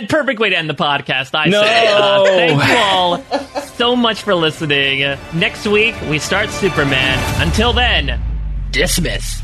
Speaker 3: A perfect way to end the podcast, I
Speaker 6: No.
Speaker 3: say. Uh, thank you all so much for listening. Next week, we start Superman. Until then, dismissed.